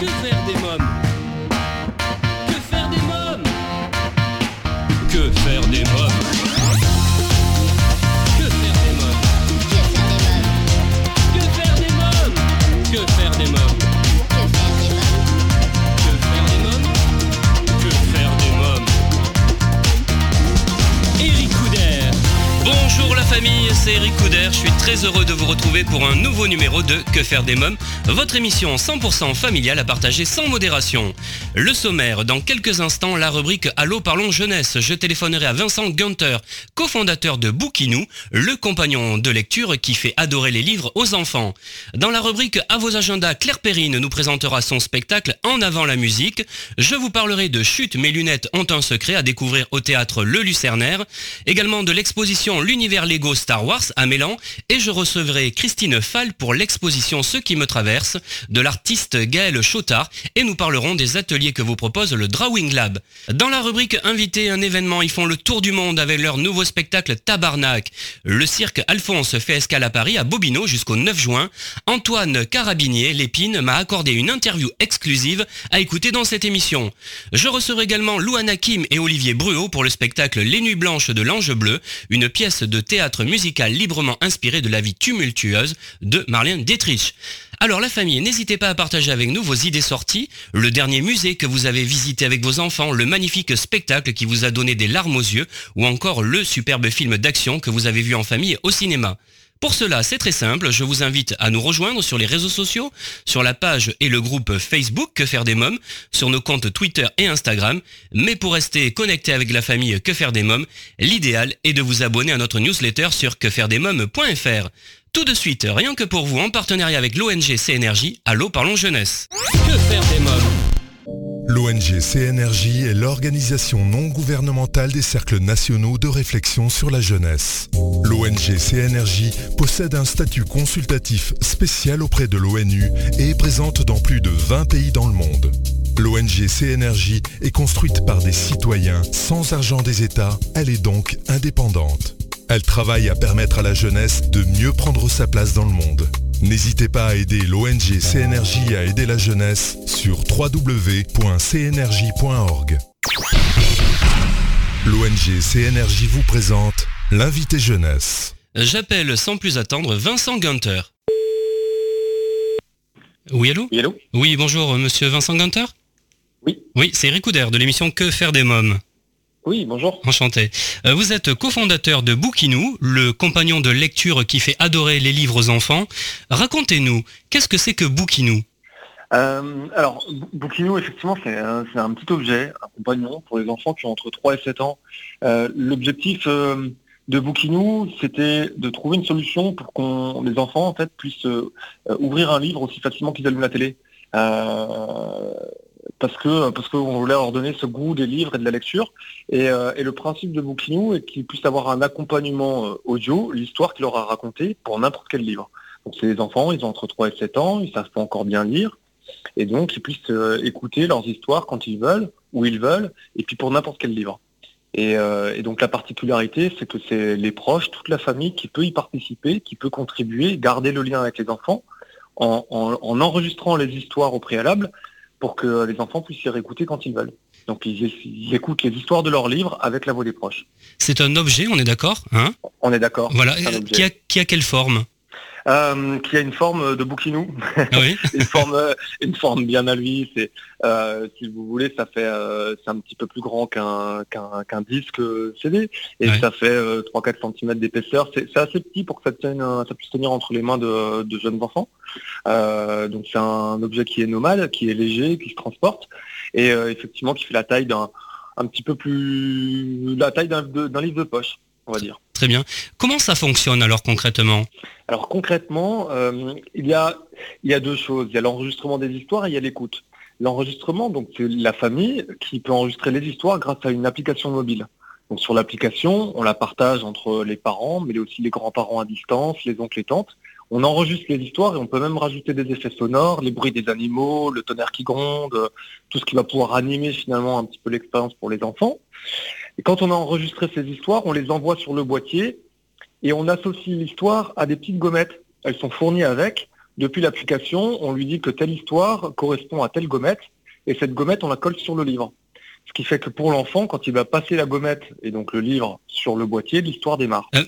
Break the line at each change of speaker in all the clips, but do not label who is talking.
Que faire des mômes Que faire des mômes Que faire des mômes Que faire des mômes Que faire des mômes Que faire des mômes Que faire des mômes Bonjour la famille, c'est Eric Couder, je suis très heureux de vous retrouver pour un nouveau numéro de Que faire des mômes, votre émission 100% familiale à partager sans modération. Le sommaire, dans quelques instants, la rubrique Allô parlons jeunesse, je téléphonerai à Vincent Gunter, cofondateur de Bookinou, le compagnon de lecture qui fait adorer les livres aux enfants. Dans la rubrique À vos agendas, Claire Perrine nous présentera son spectacle En avant la musique. Je vous parlerai de Chute, mes lunettes ont un secret à découvrir au théâtre Le Lucernaire, également de l'exposition L'univers Lego Star Wars à Mélan, et je recevrai Christine Fall pour l'exposition Ce qui me traverse de l'artiste Gaël Chotard, et nous parlerons des ateliers que vous propose le Drawing Lab. Dans la rubrique Invité, un événement, ils font le tour du monde avec leur nouveau spectacle Tabarnak. Le cirque Alphonse fait escale à Paris à Bobino jusqu'au 9 juin. Antoine Carabinier, Lépine, m'a accordé une interview exclusive à écouter dans cette émission. Je recevrai également Louana Kim et Olivier Bruot pour le spectacle Les Nuits Blanches de l'Ange Bleu, une pièce de théâtre musical librement inspirée de la vie tumultueuse de Marlène Dietrich. Alors la famille, n'hésitez pas à partager avec nous vos idées sorties, le dernier musée que vous avez visité avec vos enfants, le magnifique spectacle qui vous a donné des larmes aux yeux, ou encore le superbe film d'action que vous avez vu en famille au cinéma. Pour cela, c'est très simple, je vous invite à nous rejoindre sur les réseaux sociaux, sur la page et le groupe Facebook Que faire des mômes, sur nos comptes Twitter et Instagram, mais pour rester connecté avec la famille Que faire des mômes, l'idéal est de vous abonner à notre newsletter sur quefairedesmômes.fr. Tout de suite, rien que pour vous, en partenariat avec l'ONG CNRJ, Allô Parlons Jeunesse. Que faire des mômes
L'ONG CNRJ est l'organisation non gouvernementale des cercles nationaux de réflexion sur la jeunesse. L'ONG CNRJ possède un statut consultatif spécial auprès de l'ONU et est présente dans plus de 20 pays dans le monde. L'ONG CNRJ est construite par des citoyens sans argent des États, elle est donc indépendante. Elle travaille à permettre à la jeunesse de mieux prendre sa place dans le monde. N'hésitez pas à aider l'ONG CNRJ à aider la jeunesse sur www.cnrj.org. L'ONG CNRJ vous présente l'invité jeunesse.
J'appelle sans plus attendre Vincent Gunter. Oui, allô
Oui, allô
Oui, bonjour, monsieur Vincent Gunter
Oui.
Oui, c'est Eric Couder de l'émission Que faire des mômes?
Oui, bonjour.
Enchanté. Euh, Vous êtes cofondateur de Bookinou, le compagnon de lecture qui fait adorer les livres aux enfants. Racontez-nous, qu'est-ce que c'est que Bookinou
Euh, alors, Bou- Bookinou, effectivement, c'est un, petit objet, un compagnon pour les enfants qui ont entre 3 et 7 ans. Euh, L'objectif euh, de Bookinou, c'était de trouver une solution pour qu'on les enfants en fait puissent ouvrir un livre aussi facilement qu'ils allument la télé. Parce que parce qu'on voulait leur donner ce goût des livres et de la lecture. Et, euh, et le principe de Bookinou est qu'ils puissent avoir un accompagnement euh, audio, l'histoire qu'il leur a racontée pour n'importe quel livre. Donc c'est les enfants, ils ont entre 3 et 7 ans, ils savent pas encore bien lire. Et donc, ils puissent euh, écouter leurs histoires quand ils veulent, où ils veulent, et puis pour n'importe quel livre. Et, euh, et donc, la particularité, c'est que c'est les proches, toute la famille qui peut y participer, qui peut contribuer, garder le lien avec les enfants, en, en- en enregistrant les histoires au préalable, pour que les enfants puissent y réécouter quand ils veulent. Donc, ils, ils écoutent les histoires de leurs livres avec la voix des proches.
C'est un objet, on est d'accord hein?
On est d'accord.
Voilà, qui a, qui a quelle forme?
Euh, qui a une forme de bouquinou.
Ah Oui,
une forme euh, une forme bien à lui. C'est euh, si vous voulez ça fait euh, c'est un petit peu plus grand qu'un qu'un qu'un disque CD et ça fait 3-4 cm d'épaisseur. C'est c'est assez petit pour que ça tienne euh, ça puisse tenir entre les mains de, de jeunes enfants. Euh, donc c'est un objet qui est nomade qui est léger qui se transporte. Et euh, effectivement qui fait la taille d'un un petit peu plus la taille d'un d'un livre de poche on va dire
très bien. Comment ça fonctionne alors concrètement?
Alors concrètement, euh, il, y a, deux choses. Il y a l'enregistrement des histoires et il y a l'écoute. L'enregistrement, donc c'est la famille qui peut enregistrer les histoires grâce à une application mobile. Donc sur l'application, on la partage entre les parents, mais aussi les grands-parents à distance, les oncles et tantes. On enregistre les histoires et on peut même rajouter des effets sonores, les bruits des animaux, le tonnerre qui gronde, tout ce qui va pouvoir animer finalement un petit peu l'expérience pour les enfants. Et quand on a enregistré ces histoires, on les envoie sur le boîtier et on associe l'histoire à des petites gommettes. Elles sont fournies avec depuis l'application, on lui dit que telle histoire correspond à telle gommette, et cette gommette, on la colle sur le livre. Ce qui fait que pour l'enfant, quand il va passer la gommette et donc le livre sur le boîtier, l'histoire démarre.
Euh,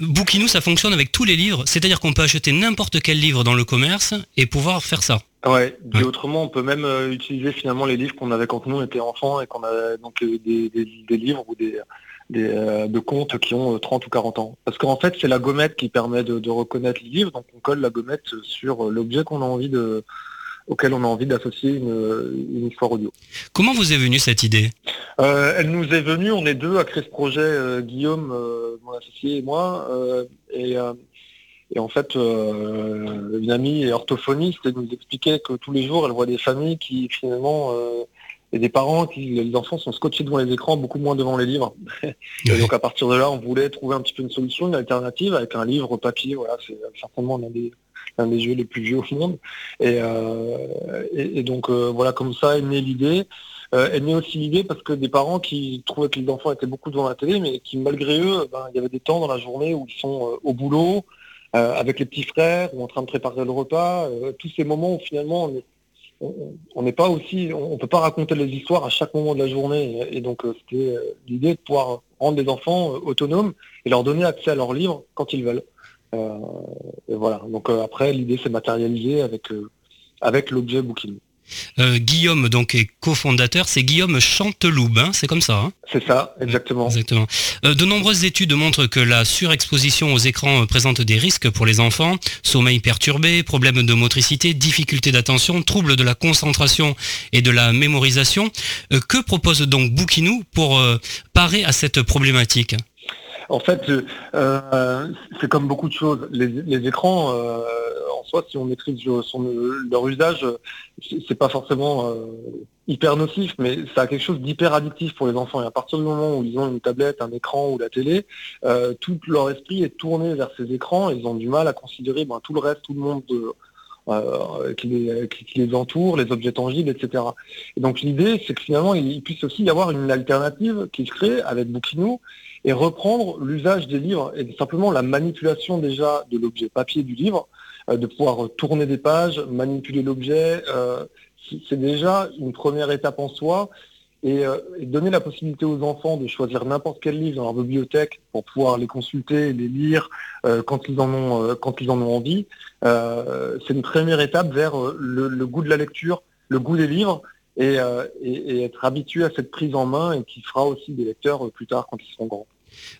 ça fonctionne avec tous les livres, c'est-à-dire qu'on peut acheter n'importe quel livre dans le commerce et pouvoir faire ça.
Ouais, dit autrement, on peut même euh, utiliser finalement les livres qu'on avait quand nous on était enfants et qu'on avait donc euh, des, des- des livres ou des, des, euh, de contes qui ont euh, 30 ou 40 ans. Parce qu'en fait, c'est la gommette qui permet de, de reconnaître les livres, donc on colle la gommette sur l'objet qu'on a envie de auquel on a envie d'associer une, une histoire audio.
Comment vous est venue cette idée?
Euh, elle nous est venue, on est deux à créer ce projet, euh, Guillaume, euh, mon associé et moi, euh, et, euh, et en fait, euh, une amie est orthophoniste et nous expliquait que tous les jours, elle voit des familles qui finalement, euh, et des parents qui, les enfants sont scotchés devant les écrans, beaucoup moins devant les livres. Et donc à partir de là, on voulait trouver un petit peu une solution, une alternative avec un livre papier, voilà, c'est certainement l'un des, l'un des jeux les plus vieux au monde. Et, euh, et, et donc euh, voilà, comme ça est née l'idée. Euh, est née aussi l'idée parce que des parents qui trouvaient que les enfants étaient beaucoup devant la télé, mais qui malgré eux, ben, il y avait des temps dans la journée où ils sont euh, au boulot, euh, avec les petits frères, ou en train de préparer le repas, euh, tous ces moments où finalement on est- on on n'est pas aussi, on ne peut pas raconter les histoires à chaque moment de la journée. Et, donc euh, c'était l'idée de pouvoir rendre les enfants autonomes et leur donner accès à leurs livres quand ils veulent. Et voilà. Donc après l'idée s'est matérialisée avec avec l'objet Booking.
Euh, Guillaume donc est cofondateur, c'est Guillaume Chanteloube, hein, c'est comme ça. hein
C'est ça, exactement.
Exactement. Euh, de nombreuses études montrent que la surexposition aux écrans euh, présente des risques pour les enfants. Sommeil perturbé, problèmes de motricité, difficultés d'attention, troubles de la concentration et de la mémorisation. Euh, que propose donc Bookinou pour euh, parer à cette problématique?
En fait, euh, euh, c'est comme beaucoup de choses. Les, les écrans, euh, en soi, si on maîtrise leur usage, euh, c'est pas forcément euh, hyper nocif, mais ça a quelque chose d'hyper addictif pour les enfants. Et à partir du moment où ils ont une tablette, un écran ou la télé, euh, tout leur esprit est tourné vers ces écrans. Et ils ont du mal à considérer ben, tout le reste, tout le monde de- euh, qui, les, qui- les entoure, les objets tangibles, etc. Et donc l'idée, c'est que finalement, il, il puisse aussi y avoir une alternative qui se crée avec Bookinou et reprendre l'usage des livres et simplement la manipulation déjà de l'objet papier du livre, euh, de pouvoir tourner des pages, manipuler l'objet, euh, c'est- déjà une première étape en soi. Et, euh, et donner la possibilité aux enfants de choisir n'importe quel livre dans leur bibliothèque pour pouvoir les consulter, les lire quand ils en ont quand ils en ont envie, c'est une première étape vers le, goût de la lecture, le goût des livres et, être habitué à cette prise en main et qui fera aussi des lecteurs plus tard quand ils seront grands.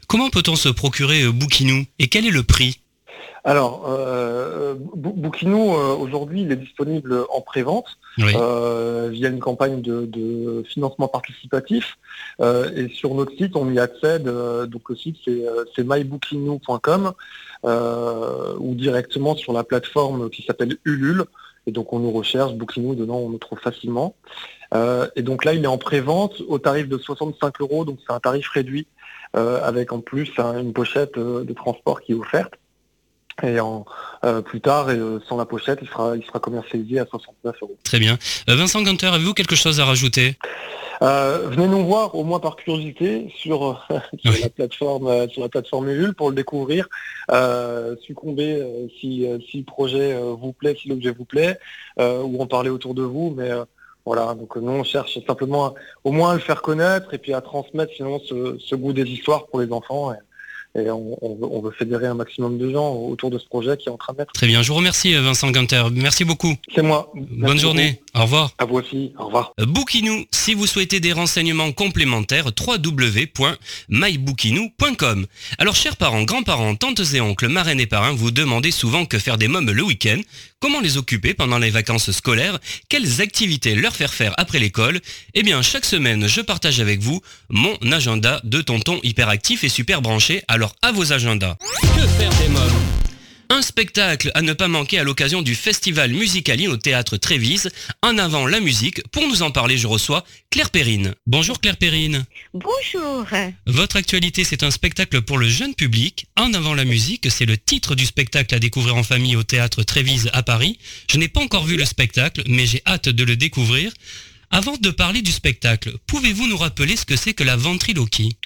Comment peut-on se procurer euh, Bookinou et quel est le prix?
Alors, euh, Bookinou, euh, aujourd'hui, il est disponible en pré-vente
Oui.
euh, via une campagne de, de financement participatif. Euh, et sur notre site, on y accède. euh, donc le site, c'est euh, c'est mybookinou.com euh, ou directement sur la plateforme qui s'appelle Ulule. Et donc on nous recherche, Bookinou, dedans on nous trouve facilement. Euh, et donc là, il est en pré-vente au tarif de 65 euros, donc c'est un tarif réduit, euh, avec en plus un- une pochette euh, de transport qui est offerte. Et en, euh, plus tard, euh, sans la pochette, il sera, il sera commercialisé à 69 euros.
Très bien. Euh, Vincent Gunter, avez-vous quelque chose à rajouter?
Euh, venez nous voir au moins par curiosité sur, sur
Oui.
la plateforme euh, sur la plateforme Ulule pour le découvrir, euh, succomber euh, si, euh, si le projet euh, vous plaît, si l'objet vous plaît, euh, ou en parler autour de vous. Mais euh, voilà, donc euh, nous on cherche simplement au moins à le faire connaître et puis à transmettre finalement ce, goût des histoires pour les enfants. Et on, on veut, on veut fédérer un maximum de gens autour de ce projet qui est en train de naître.
Très bien, je vous remercie euh, Vincent Gunter. Merci beaucoup.
C'est moi.
Bonne journée. Au revoir.
À vous aussi. Au revoir.
Bookinou, si vous souhaitez des renseignements complémentaires, www.mybookinou.com. Alors chers parents, grands-parents, tantes et oncles, marraines et parrains, vous demandez souvent que faire des mômes le week-end, comment les occuper pendant les vacances scolaires, quelles activités leur faire faire après l'école? Eh bien chaque semaine, je partage avec vous mon agenda de tonton hyperactif et super branché, alors à vos agendas. Que faire des mômes? Un spectacle à ne pas manquer à l'occasion du festival Musicali au théâtre Trévise. En avant la musique. Pour nous en parler, je reçois Claire Perrine. Bonjour Claire Perrine.
Bonjour.
Votre actualité, c'est un spectacle pour le jeune public. En avant la musique, c'est le titre du spectacle à découvrir en famille au théâtre Trévise à Paris. Je n'ai pas encore vu le spectacle, mais j'ai hâte de le découvrir. Avant de parler du spectacle, pouvez-vous nous rappeler ce que c'est que la ventriloquie?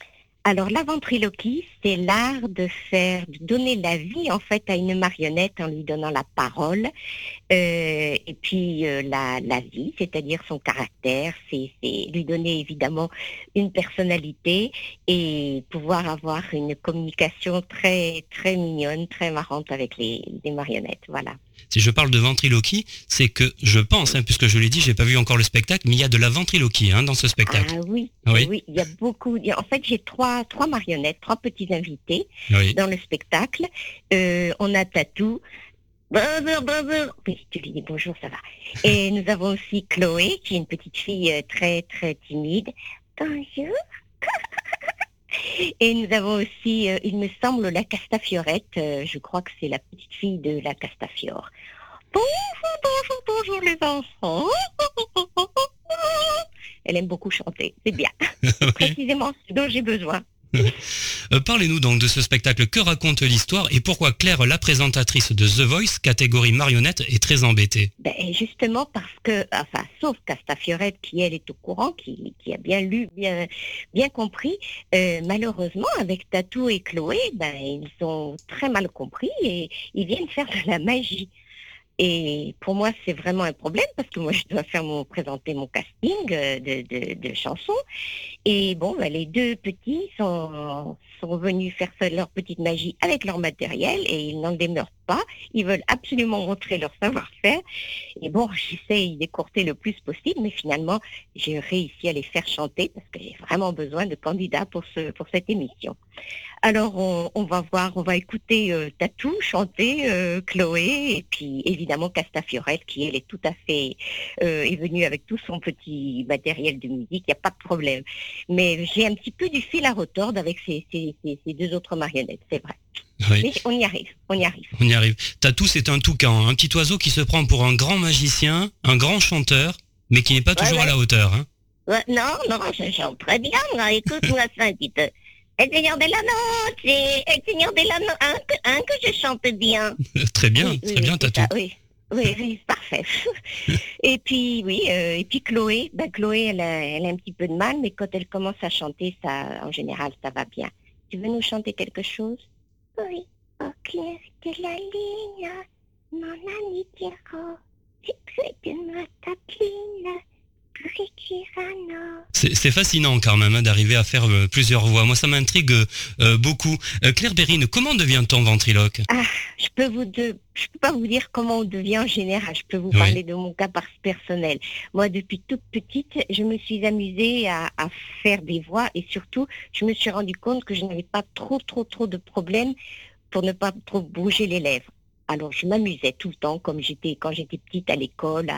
Alors la ventriloquie, c'est l'art de faire, de donner la vie en fait à une marionnette en lui donnant la parole euh, et puis euh, la, vie, c'est-à-dire son caractère, c'est lui donner évidemment une personnalité et pouvoir avoir une communication très très mignonne, très marrante avec les, les marionnettes. Voilà.
Si je parle de ventriloquie, c'est que je pense, hein, puisque je l'ai dit, j'ai pas vu encore le spectacle, mais il y a de la ventriloquie hein, dans ce spectacle.
Ah oui, oui, il y a beaucoup. En fait, j'ai trois, trois marionnettes, trois petits invités dans le spectacle. Euh, on a Tatou. Oui, tu lui dis bonjour, ça va. Et nous avons aussi Chloé, qui est une petite fille euh, très, très timide. Bonjour. Et nous avons aussi, euh, il me semble, la Castafiorette. Euh, je crois que c'est la petite fille de la Castafiore. Bonjour, bonjour, bonjour les enfants. Elle aime beaucoup chanter, c'est bien. Précisément ce dont j'ai besoin.
Euh, parlez-nous donc de ce spectacle. Que raconte l'histoire et pourquoi Claire, la présentatrice de The Voice, catégorie marionnette, est très embêtée?
Ben, Justement parce que, enfin, sauf Castafiorette qui, elle, est au courant, qui, a bien lu, bien, compris, euh, malheureusement, avec Tatou et Chloé, ben, ils ont très mal compris et ils viennent faire de la magie. Et pour moi, c'est vraiment un problème parce que moi, je dois faire mon, présenter mon casting euh, de, chansons. Et bon, bah, les deux petits sont, sont venus faire leur petite magie avec leur matériel et ils n'en demeurent pas. Ils veulent absolument montrer leur savoir-faire. Et bon, j'essaye d'écourter le plus possible, mais finalement, j'ai réussi à les faire chanter parce que j'ai vraiment besoin de candidats pour, ce, pour cette émission. Alors, on, va voir, on va écouter euh, Tatou chanter, euh, Chloé, et puis évidemment Castafiorette, qui elle est tout à fait, euh, est venue avec tout son petit matériel de musique, il n'y a pas de problème. Mais j'ai un petit peu du fil à retordre avec ces, deux autres marionnettes, c'est vrai. Mais on y arrive, on y arrive.
On y arrive. Tatou, c'est un toucan, un petit oiseau qui se prend pour un grand magicien, un grand chanteur, mais qui n'est pas toujours à la hauteur. Hein.
non, non, je chante très bien. Écoute-moi ça un petit peu. El Seigneur de la Noche, El Seigneur de la Noche, un, un, que je chante bien.
très bien, très bien, Tatou.
Oui, oui, oui, parfait. et puis, oui, euh, et puis Chloé, ben, Chloé, elle a, elle a un petit peu de mal, mais quand elle commence à chanter, ça, en général, ça va bien. Tu veux nous chanter quelque chose?
Oui. Au clair de la ligne, mon ami Pierrot, c'est près de ma tapine.
C'est fascinant quand même hein, d'arriver à faire euh, plusieurs voix. Moi, ça m'intrigue euh, beaucoup. Euh, Claire Bérine, comment devient-on ventriloque?
Ah, Je peux vous peux pas vous dire comment on devient en général. Je peux vous parler de mon cas personnel. Moi, depuis toute petite, je me suis amusée à, à, faire des voix et surtout, je me suis rendu compte que je n'avais pas trop, trop, trop de problèmes pour ne pas trop bouger les lèvres. Alors je m'amusais tout le temps, comme j'étais quand j'étais petite à l'école,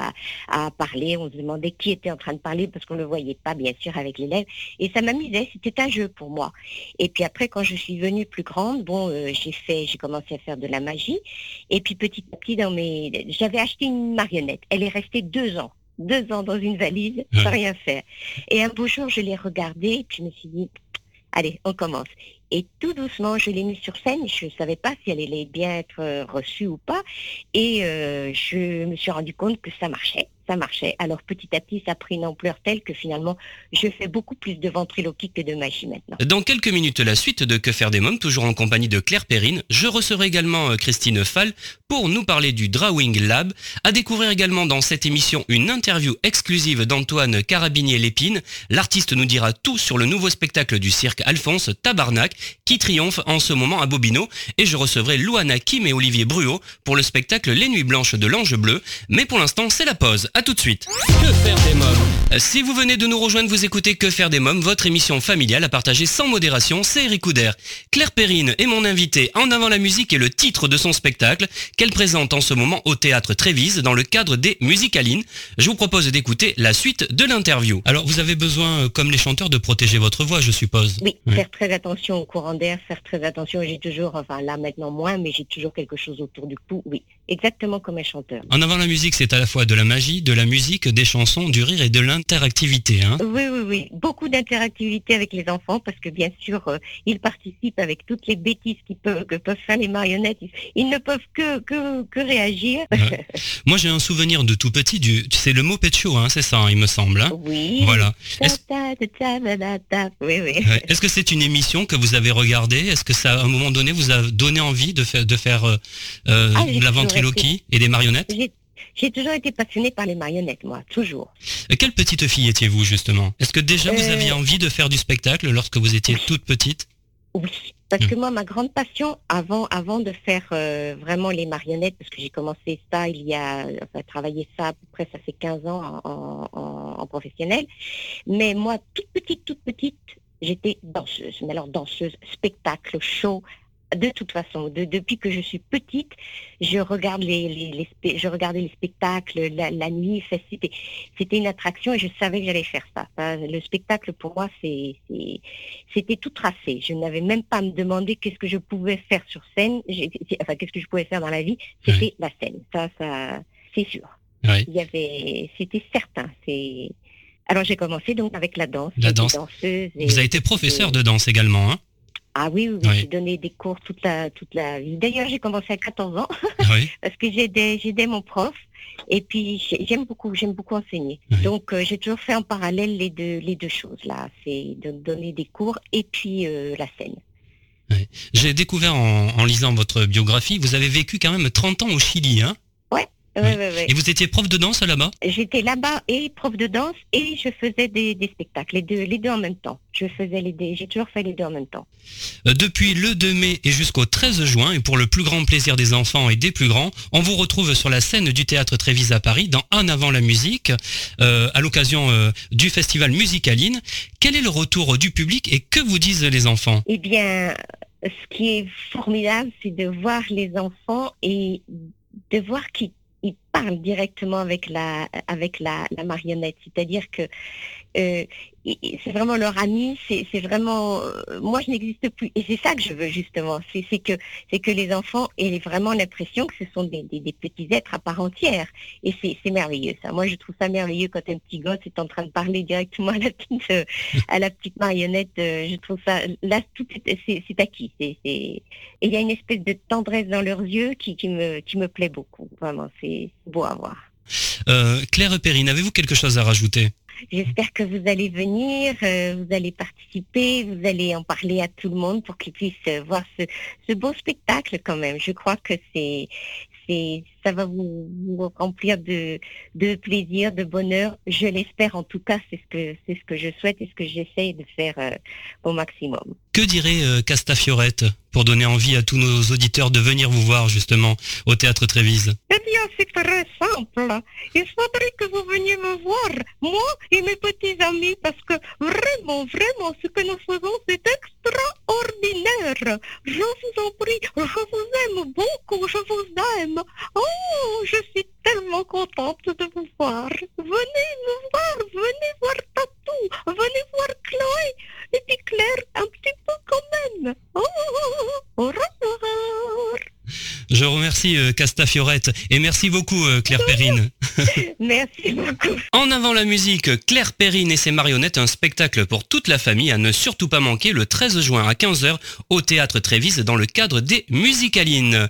à, parler. On se demandait qui était en train de parler parce qu'on ne le voyait pas, bien sûr, avec l'élève. Et ça m'amusait. C'était un jeu pour moi. Et puis après, quand je suis venue plus grande, bon, euh, j'ai fait, j'ai commencé à faire de la magie. Et puis petit à petit, dans mes, j'avais acheté une marionnette. Elle est restée deux ans deux ans dans une valise sans rien faire. Et un beau jour, je l'ai regardée et puis je me suis dit, allez, on commence. Et tout doucement, je l'ai mis sur scène. Je ne savais pas si elle allait bien être reçue ou pas. Et euh, je me suis rendu compte que ça marchait ça marchait. Alors petit à petit, ça a pris une ampleur telle que finalement, je fais beaucoup plus de ventriloquie que de magie maintenant.
Dans quelques minutes, la suite de Que faire des mômes, toujours en compagnie de Claire Perrine. Je recevrai également euh, Christine Fall pour nous parler du Drawing Lab. À découvrir également dans cette émission une interview exclusive d'Antoine Carabinier-Lépine. L'artiste nous dira tout sur le nouveau spectacle du cirque Alphonse Tabarnak qui triomphe en ce moment à Bobino. Et je recevrai Louana Kim et Olivier Bruot pour le spectacle Les Nuits Blanches de l'Ange Bleu. Mais pour l'instant, c'est la pause tout de suite. Que faire des mômes Si vous venez de nous rejoindre, vous écoutez Que faire des mômes, votre émission familiale à partager sans modération, c'est Eric Couder. Claire Perrine est mon invitée en avant la musique et le titre de son spectacle qu'elle présente en ce moment au théâtre Trévise dans le cadre des Musicalines. Je vous propose d'écouter la suite de l'interview. Alors vous avez besoin, euh, comme les chanteurs, de protéger votre voix, je suppose.
Oui, faire très attention au courant d'air, faire très attention. J'ai toujours, enfin là maintenant moins, mais j'ai toujours quelque chose autour du cou. Oui, exactement comme un chanteur.
En avant la musique, c'est à la fois de la magie, de la musique, des chansons, du rire et de l'interactivité. Hein
Oui, oui, oui. Beaucoup d'interactivité avec les enfants parce que bien sûr, euh, ils participent avec toutes les bêtises peuvent, que peuvent faire les marionnettes. Ils, ils ne peuvent que, que, que réagir.
Ouais. Moi, j'ai un souvenir de tout petit. Du, c'est le mot Pecho, hein, c'est ça, hein, il me semble. Hein
Oui.
Voilà. Est-ce.
Oui, oui.
ouais. Est-ce que c'est une émission que vous avez regardée? Est-ce que ça, à un moment donné, vous a donné envie de faire, de faire euh, euh,
Ah, j'ai
de la
toujours
ventriloquie et des marionnettes
J'ai- toujours été passionnée par les marionnettes, moi, toujours.
Et Quelle petite fille étiez-vous justement? Est-ce que déjà vous
Euh,
aviez envie de faire du spectacle lorsque vous étiez toute petite?
Oui, parce
Hmm.
que moi, ma grande passion, avant, avant de faire euh, vraiment les marionnettes, parce que j'ai commencé ça il y a, enfin, travailler ça à peu près, ça fait 15 ans en, en- en professionnel. Mais moi, toute petite, toute petite, j'étais danseuse. Mais alors, danseuse, spectacle, show. De toute façon, de- depuis que je suis petite, je regarde les, les, les spe- je regardais les spectacles la, la nuit. C'était, c'était une attraction et je savais que j'allais faire ça. Le spectacle pour moi, c'est, c'était tout tracé. Je n'avais même pas à me demander qu'est-ce que je pouvais faire sur scène, enfin qu'est-ce que je pouvais faire dans la vie. C'était la scène. Ça, ça, c'est sûr.
Oui.
Il y avait, c'était certain. C'est. Alors j'ai commencé donc avec la danse.
La danse.
danseuse et-
Vous avez été professeur de danse également, hein?
Ah oui, oui, oui, j'ai donné des cours toute la toute la vie. D'ailleurs j'ai commencé à 14 ans
Oui.
parce que j'aidais j'aidais mon prof et puis j'ai- j'aime beaucoup j'aime beaucoup enseigner. Donc euh, j'ai toujours fait en parallèle les deux les deux choses là, c'est de donner des cours et puis euh, la scène.
J'ai découvert en, en lisant votre biographie, vous avez vécu quand même 30 ans au Chili, hein?
Ouais,
Oui. Et vous étiez prof de danse là-bas
J'étais là-bas et prof de danse et je faisais des, des spectacles, les deux, les deux en même temps. Je faisais les deux, j'ai toujours fait les deux en même temps.
Euh, Depuis le 2 mai et jusqu'au 13 juin, et pour le plus grand plaisir des enfants et des plus grands, on vous retrouve sur la scène du théâtre Trévise à Paris dans En avant la musique, euh, à l'occasion euh, du festival Musicaline. Quel est le retour du public et que vous disent les enfants?
Eh bien, ce qui est formidable, c'est de voir les enfants et de voir qu'ils ils parlent directement avec la avec la, marionnette. C'est-à-dire que euh, c'est vraiment leur ami. C'est vraiment euh, moi je n'existe plus. Et c'est ça que je veux justement. C'est que les enfants aient vraiment l'impression que ce sont des, petits êtres à part entière. Et c'est merveilleux ça. Moi je trouve ça merveilleux quand un petit gosse est en train de parler directement à la petite euh, marionnette. euh, je trouve ça là tout est c'est acquis. Et il y a une espèce de tendresse dans leurs yeux qui me plaît beaucoup. Vraiment c'est beau à voir.
Claire Perrine, avez-vous quelque chose à rajouter?
J'espère que vous allez venir, euh, vous allez participer, vous allez en parler à tout le monde pour qu'ils puissent euh, voir ce, ce beau spectacle quand même. Je crois que c'est, c'est, ça va vous, vous remplir de, de plaisir, de bonheur. Je l'espère en tout cas, c'est ce que, c'est ce que je souhaite et ce que j'essaie de faire euh, au maximum.
Que dirait euh, Castafiorette pour donner envie à tous nos auditeurs de venir vous voir justement au théâtre Trévise?
Eh bien, c'est très simple. Il faudrait que vous veniez me voir, moi et mes petits amis, parce que vraiment, vraiment, ce que nous faisons, c'est extraordinaire. Je vous en prie, je vous aime beaucoup, je vous aime. Oh, je suis tellement contente de vous voir. Venez me voir, venez voir Tatou, venez voir Chloé, et puis Claire, un petit peu quand même. Oh, au revoir.
Je remercie euh, Castafiorette et merci beaucoup euh, Claire Perrine.
Merci beaucoup.
En avant la musique, Claire Perrine et ses marionnettes, un spectacle pour toute la famille à ne surtout pas manquer le 13 juin à 15h au théâtre Trévise dans le cadre des Musicalines.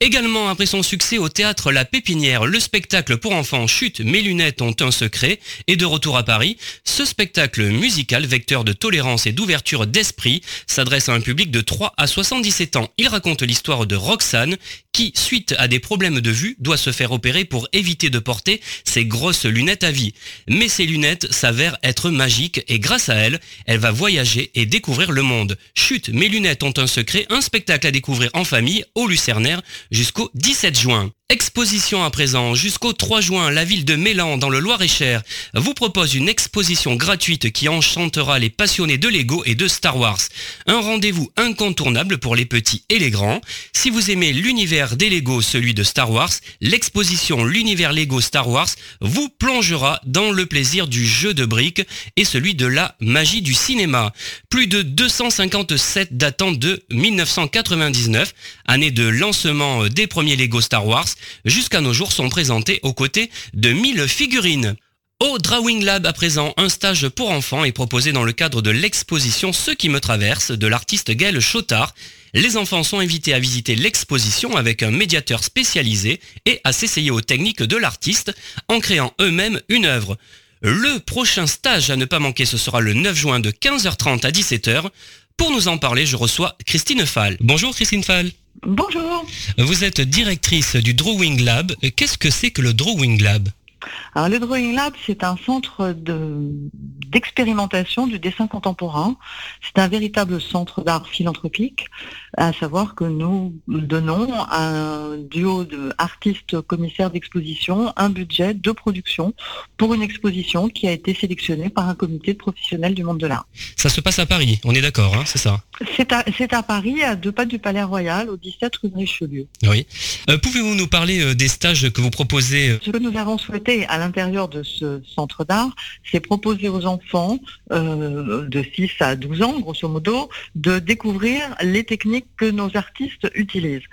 Également après son succès au théâtre La Pépinière, le spectacle pour enfants Chute, mes lunettes ont un secret et de retour à Paris, ce spectacle musical vecteur de tolérance et d'ouverture d'esprit s'adresse à un public de 3 à 77 ans. Il raconte l'histoire de Roxane qui, suite à des problèmes de vue, doit se faire opérer pour éviter de porter ses grosses lunettes à vie. Mais ces lunettes s'avèrent être magiques et grâce à elles, elle va voyager et découvrir le monde. Chute, mes lunettes ont un secret, un spectacle à découvrir en famille au Lucernaire jusqu'au 17 juin. Exposition à présent. Jusqu'au 3 juin, la ville de Mélan, dans le Loir-et-Cher, vous propose une exposition gratuite qui enchantera les passionnés de Lego et de Star Wars. Un rendez-vous incontournable pour les petits et les grands. Si vous aimez l'univers des Lego, celui de Star Wars, l'exposition L'univers Lego Star Wars vous plongera dans le plaisir du jeu de briques et celui de la magie du cinéma. Plus de 257 datant de 1999, année de lancement des premiers Lego Star Wars, jusqu'à nos jours sont présentés aux côtés de 1000 figurines. Au Drawing Lab à présent, un stage pour enfants est proposé dans le cadre de l'exposition Ce qui me traverse de l'artiste Gaël Chotard. Les enfants sont invités à visiter l'exposition avec un médiateur spécialisé et à s'essayer aux techniques de l'artiste en créant eux-mêmes une œuvre. Le prochain stage à ne pas manquer, ce sera le 9 juin de 15h30 à 17h. Pour nous en parler, je reçois Christine Fall. Bonjour Christine Fall.
Bonjour.
Vous êtes directrice du Drawing Lab. Qu'est-ce que c'est que le Drawing Lab?
Le Drawing Lab, c'est un centre d'expérimentation du dessin contemporain. C'est un véritable centre d'art philanthropique, à savoir que nous donnons à un duo d'artistes commissaires d'exposition un budget de production pour une exposition qui a été sélectionnée par un comité de professionnels du monde de l'art.
Ça se passe à Paris, on est d'accord, hein, c'est ça
C'est à, Paris, à deux pas du Palais Royal, au 17 rue de Richelieu.
Oui. Euh, pouvez-vous nous parler euh, des stages que vous proposez euh
Ce que nous avons souhaité à l'intérieur de ce centre d'art, c'est proposer aux enfants de 6 à 12 ans, grosso modo, de découvrir les techniques que nos artistes utilisent.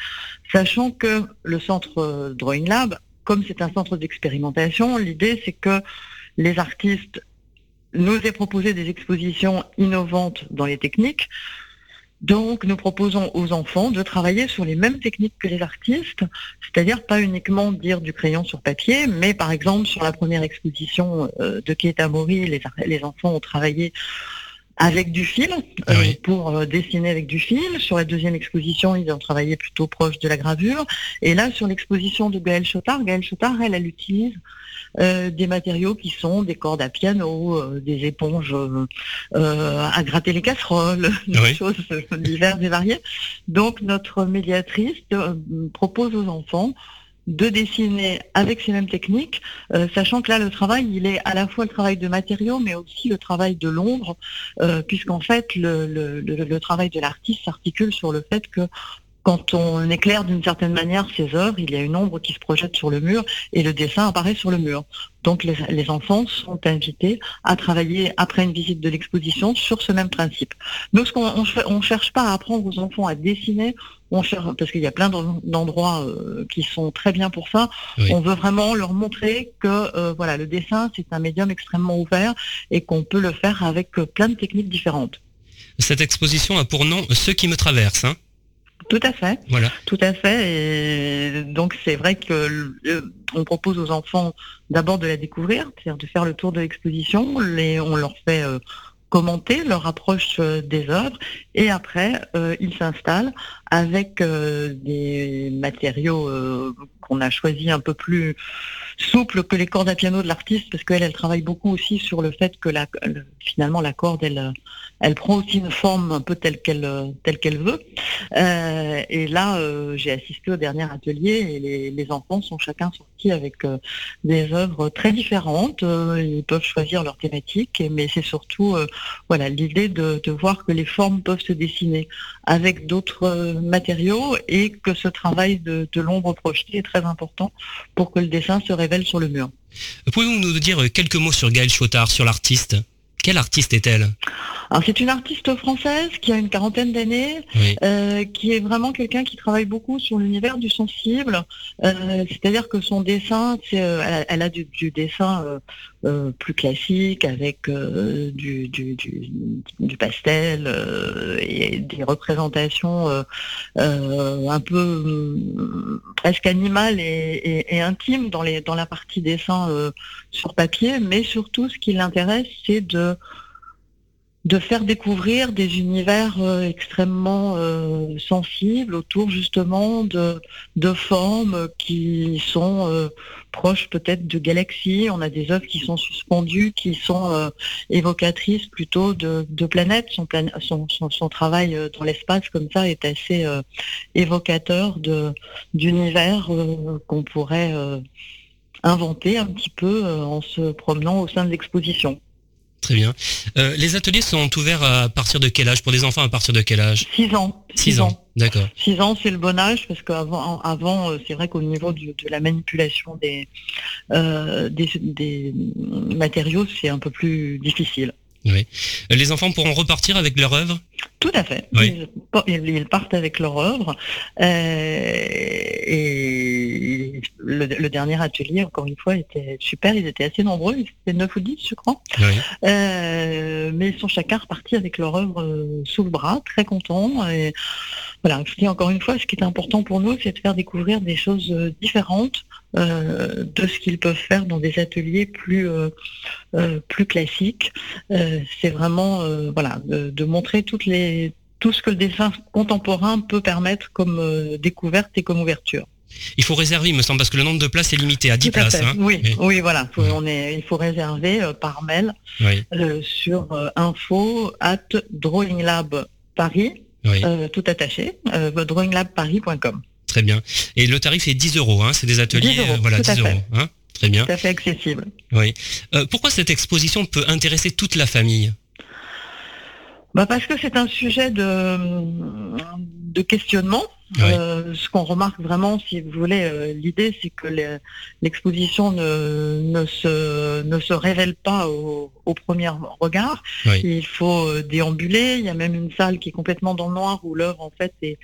Sachant que le centre Drawing Lab, comme c'est un centre d'expérimentation, l'idée c'est que les artistes nous aient proposé des expositions innovantes dans les techniques. Donc nous proposons aux enfants de travailler sur les mêmes techniques que les artistes, c'est-à-dire pas uniquement dire du crayon sur papier, mais par exemple sur la première exposition euh, de Keita Mori, les, les enfants ont travaillé avec du fil, euh, pour euh, dessiner avec du fil. Sur la deuxième exposition, ils ont travaillé plutôt proche de la gravure. Et là, sur l'exposition de Gaëlle Chotard, Gaëlle Chotard, elle, elle utilise euh, des matériaux qui sont des cordes à piano, des éponges à gratter les casseroles, des choses diverses et variées. Donc notre médiatrice propose aux enfants de dessiner avec ces mêmes techniques, euh, sachant que là le travail il est à la fois le travail de matériaux mais aussi le travail de l'ombre, euh, puisqu'en fait le, le travail de l'artiste s'articule sur le fait que quand on éclaire d'une certaine manière ses œuvres, il y a une ombre qui se projette sur le mur et le dessin apparaît sur le mur. Donc les, enfants sont invités à travailler après une visite de l'exposition sur ce même principe. Nous, ce qu'on on, cherche pas à apprendre aux enfants à dessiner, on cherche parce qu'il y a plein d'endroits euh, qui sont très bien pour ça. On veut vraiment leur montrer que euh, voilà, le dessin c'est un médium extrêmement ouvert et qu'on peut le faire avec euh, plein de techniques différentes.
Cette exposition a pour nom Ce qui me traverse. Hein
tout à fait. Voilà. Tout à fait. Et donc c'est vrai que on propose aux enfants d'abord de la découvrir, c'est-à-dire de faire le tour de l'exposition. on leur fait euh, commenter leur approche euh, des œuvres et après euh, ils s'installent avec des matériaux qu'on a choisis un peu plus souples que les cordes à piano de l'artiste parce qu'elle elle travaille beaucoup aussi sur le fait que la, finalement la corde elle elle prend aussi une forme un peu telle qu'elle telle qu'elle veut. Euh, et là, euh, j'ai assisté au dernier atelier et les, enfants sont chacun sortis avec euh, des œuvres très différentes. ils peuvent choisir leur thématique, mais c'est surtout voilà l'idée de, voir que les formes peuvent se dessiner avec d'autres matériaux et que ce travail de, de l'ombre projetée est très important pour que le dessin se révèle sur le mur.
Pouvez-vous nous dire quelques mots sur Gaël Chotard, sur l'artiste? Quelle artiste est-elle?
Alors c'est une artiste française qui a une quarantaine d'années, euh, qui est vraiment quelqu'un qui travaille beaucoup sur l'univers du sensible. Euh, c'est-à-dire que son dessin, euh, elle, a, du, dessin plus classique avec du, du, pastel et des représentations un peu presque animales et, intimes dans, les, dans la partie dessin sur papier. Mais surtout, ce qui l'intéresse, c'est de faire découvrir des univers euh, extrêmement euh, sensibles autour justement de, de formes qui sont euh, proches peut-être de galaxies. On a des œuvres qui sont suspendues, qui sont évocatrices plutôt de, planètes. Son, travail dans l'espace comme ça est assez évocateur d'univers qu'on pourrait inventer un petit peu en se promenant au sein de l'exposition.
Très bien. Euh, les ateliers sont ouverts à partir de quel âge? Pour des enfants à partir de quel âge?
6 ans.
6 ans, d'accord.
6 ans, c'est le bon âge parce qu'avant, avant, euh, c'est vrai qu'au niveau du- de la manipulation des, euh, des, des matériaux, c'est un peu plus difficile.
Euh, Les enfants pourront repartir avec leur œuvre
Tout à fait.
Oui.
Ils, ils partent avec leur œuvre. euh, et le, le dernier atelier, encore une fois, était super. Ils étaient assez nombreux. Ils étaient 9 ou 10, je crois.
Oui.
Euh, mais ils sont chacun repartis avec leur œuvre sous le bras, très contents. Et voilà, je dis encore une fois, ce qui est important pour nous, c'est de faire découvrir des choses différentes euh, de ce qu'ils peuvent faire dans des ateliers plus euh, euh, plus classiques. C'est vraiment voilà de, de montrer toutes les tout ce que le dessin contemporain peut permettre comme découverte et comme ouverture.
Il faut réserver, il me semble, parce que le nombre de places est limité à 10
Tout à
places. hein.
Oui,
Oui.
oui, voilà. Faut-
Oui.
on est, il faut réserver euh, par mail
Oui,
euh, sur euh, info at Drawing Lab Paris,
oui,
tout attaché, drawinglabparis.com.
très bien. Et le tarif est 10 euros, hein, c'est des ateliers,
10 euros,
euh, voilà,
tout à
10
fait.
euros. Hein, très bien.
Tout à fait accessible.
Oui. Euh, pourquoi cette exposition peut intéresser toute la famille?
Bah parce que c'est un sujet de, de questionnement.
Oui.
Euh, ce qu'on remarque vraiment, si vous voulez, euh, l'idée c'est que l'exposition ne, ne, se, ne se révèle pas au, au premier regard.
Oui.
Il faut euh, déambuler. Il y a même une salle qui est complètement dans le noir où l'œuvre en fait est-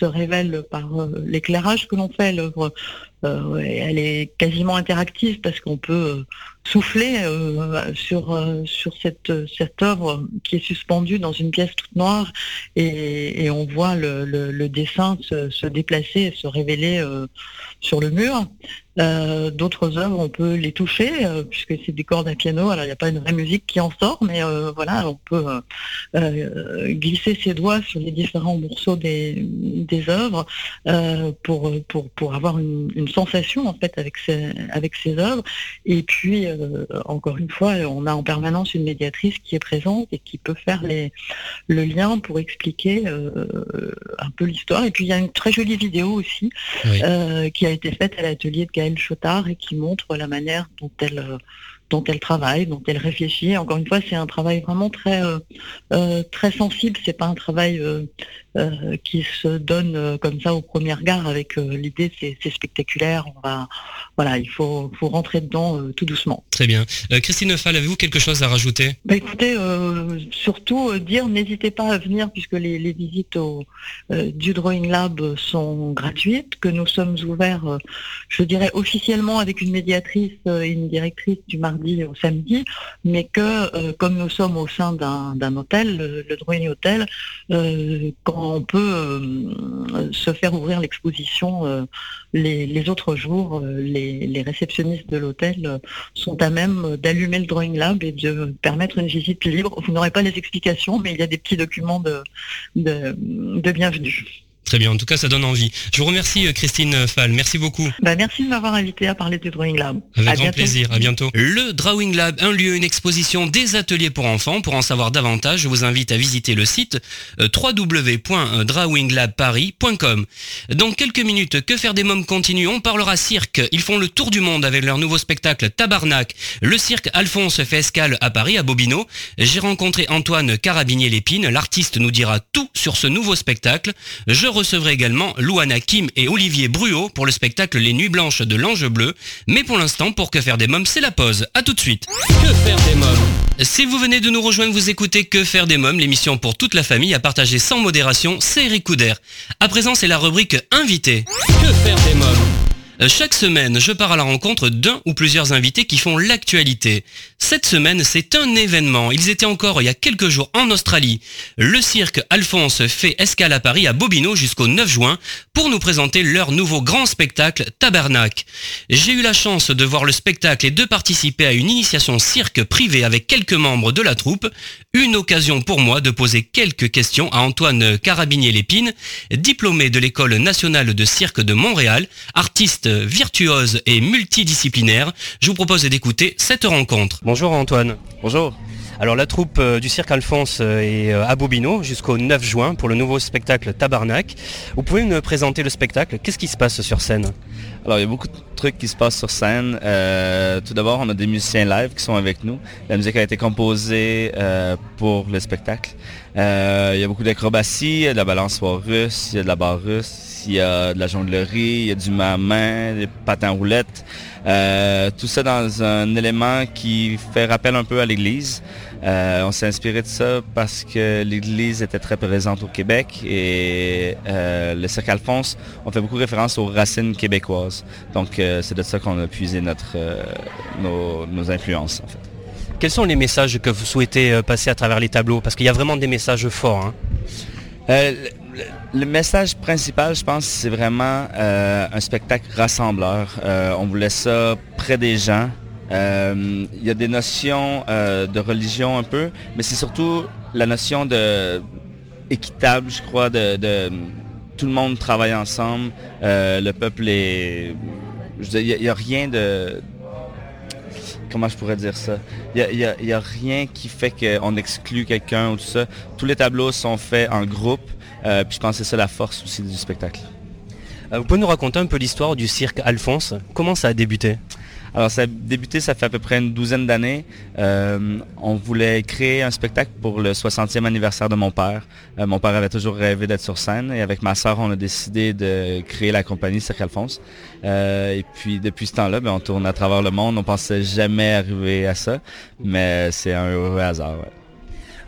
se révèle par euh, l'éclairage que l'on fait. L'œuvre, euh, elle est quasiment interactive parce qu'on peut souffler euh, sur euh, sur cette cette œuvre qui est suspendue dans une pièce toute noire et, et on voit le, le, le dessin se, se déplacer et se révéler sur le mur. Euh, D'autres œuvres, on peut les toucher euh, puisque c'est des cordes à piano. Alors il n'y a pas une vraie musique qui en sort, mais euh, voilà, on peut glisser ses doigts sur les différents morceaux des, des œuvres pour, pour, pour avoir une, une sensation en fait avec ces, avec ces œuvres. Et puis encore une fois, on a en permanence une médiatrice qui est présente et qui peut faire les, le lien pour expliquer un peu l'histoire. Et puis il y a une très jolie vidéo aussi
Oui.
qui a été faite à l'atelier de Chotard et qui montre la manière dont elle euh, dont elle travaille, dont elle réfléchit. Encore une fois, c'est un travail vraiment très euh, euh, très sensible. C'est pas un travail euh, euh, qui se donne euh, comme ça au premier regard avec euh, l'idée c'est c'est spectaculaire. On va voilà, il faut faut rentrer dedans tout doucement.
Très bien. Christine Fall, avez-vous quelque chose à rajouter?
Bah écoutez, surtout dire n'hésitez pas à venir puisque les, les visites au, du Drawing Lab sont gratuites, que nous sommes ouverts, je dirais officiellement avec une médiatrice et une directrice du mardi au samedi, mais que comme nous sommes au sein d'un d'un hôtel, le, le Drawing Hotel, quand on peut euh, se faire ouvrir l'exposition euh, les, autres jours, euh, les, réceptionnistes de l'hôtel sont à même d'allumer le Drawing Lab et de permettre une visite libre. Vous n'aurez pas les explications, mais il y a des petits documents de bienvenue.
Très bien, en tout cas, ça donne envie. Je vous remercie, euh, Christine Fall. Merci beaucoup.
Bah, merci de m'avoir invité à parler du Drawing Lab.
Avec
À
grand
bientôt.
plaisir, à bientôt. Le Drawing Lab, un lieu, une exposition, des ateliers pour enfants. Pour en savoir davantage, je vous invite à visiter le site euh, www.drawinglabparis.com. Dans quelques minutes, Que faire des mômes continue, on parlera cirque. Ils font le tour du monde avec leur nouveau spectacle Tabarnak. Le cirque Alphonse fait escale à Paris, à Bobino. J'ai rencontré Antoine Carabinier-Lépine, l'artiste nous dira tout sur ce nouveau spectacle. Je recevrai également Louana Kim et Olivier Bruot pour le spectacle Les Nuits Blanches de l'Ange Bleu. Mais pour l'instant, pour Que faire des mômes, c'est la pause. À tout de suite. Que faire des mômes Si vous venez de nous rejoindre, vous écoutez Que faire des mômes, l'émission pour toute la famille à partager sans modération, c'est Eric Couder. À présent, c'est la rubrique Invité. Que faire des mômes chaque semaine, je pars à la rencontre d'un ou plusieurs invités qui font l'actualité. Cette semaine, c'est un événement. Ils étaient encore il y a quelques jours en Australie. Le cirque Alphonse fait escale à Paris à Bobino jusqu'au 9 juin pour nous présenter leur nouveau grand spectacle Tabernacle. J'ai eu la chance de voir le spectacle et de participer à une initiation cirque privée avec quelques membres de la troupe. Une occasion pour moi de poser quelques questions à Antoine Carabinier-Lépine, diplômé de l'école nationale de cirque de Montréal, artiste virtuose et multidisciplinaire. Je vous propose d'écouter cette rencontre. Bonjour Antoine.
Bonjour.
Alors la troupe euh, du cirque Alphonse euh, est euh, à Bobino jusqu'au 9 juin pour le nouveau spectacle Tabarnak. Vous pouvez nous présenter le spectacle Qu'est-ce qui se passe sur scène?
Alors il y a beaucoup de trucs qui se passent sur scène. tout d'abord, on a des musiciens live qui sont avec nous. La musique a été composée pour le spectacle. il y a beaucoup d'acrobatie, il y a de la balançoire russe, il y a de la barre russe, il y a de la jonglerie, il y a du main, des patins roulettes. tout ça dans un élément qui fait rappel un peu à l'église. Euh, on s'est inspiré de ça parce que l'Église était très présente au Québec et euh, le Cirque Alphonse, on fait beaucoup référence aux racines québécoises. Donc euh, c'est de ça qu'on a puisé notre, nos, influences
Quels sont les messages que vous souhaitez passer à travers les tableaux? Parce qu'il y a vraiment des messages forts.
Hein. le, message principal, je pense, c'est vraiment un spectacle rassembleur. on voulait ça près des gens. Euh, il y a des notions euh, de religion un peu, mais c'est surtout la notion de équitable, je crois, de, tout le monde travaille ensemble, euh, le peuple est... Il n'y a, rien de... Comment je pourrais dire ça? Il n'y a, rien qui fait qu'on exclut quelqu'un ou tout ça. Tous les tableaux sont faits en groupe, puis je pense que c'est ça la force aussi du spectacle.
vous pouvez nous raconter un peu l'histoire du cirque Alphonse Comment ça a débuté?
Alors ça a débuté, ça fait à peu près une douzaine d'années. Euh, on voulait créer un spectacle pour le 60e anniversaire de mon père. Euh, mon père avait toujours rêvé d'être sur scène et avec ma soeur, on a décidé de créer la compagnie Cirque Alphonse. Euh, et puis depuis ce temps-là, ben, on tourne à travers le monde. On pensait jamais arriver à ça, mais c'est un heureux hasard.
Euh,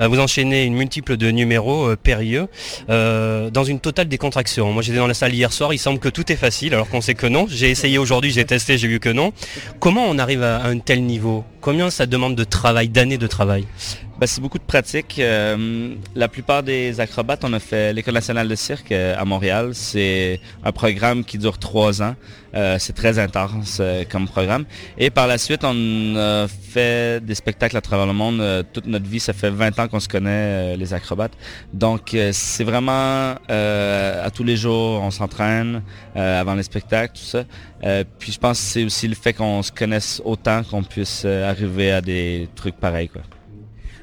vous enchaînez une multiple de numéros euh, périlleux euh, dans une totale décontraction. Moi j'étais dans la salle hier soir, il semble que tout est facile alors qu'on sait que non. J'ai essayé aujourd'hui, j'ai testé, j'ai vu que non. Comment on arrive à un tel niveau? Combien ça demande de travail, d'années de travail
ben, c'est beaucoup de pratique. Euh, la plupart des acrobates, on a fait l'École nationale de cirque euh, à Montréal. C'est un programme qui dure trois ans. Euh, c'est très intense comme programme. Et par la suite, on a fait des spectacles à travers le monde. toute notre vie, ça fait 20 ans qu'on se connaît, les acrobates. Donc, c'est vraiment à tous les jours, on s'entraîne avant les spectacles, tout ça. Puis je pense que c'est aussi le fait qu'on se connaisse autant qu'on puisse arriver à des trucs pareils. Quoi.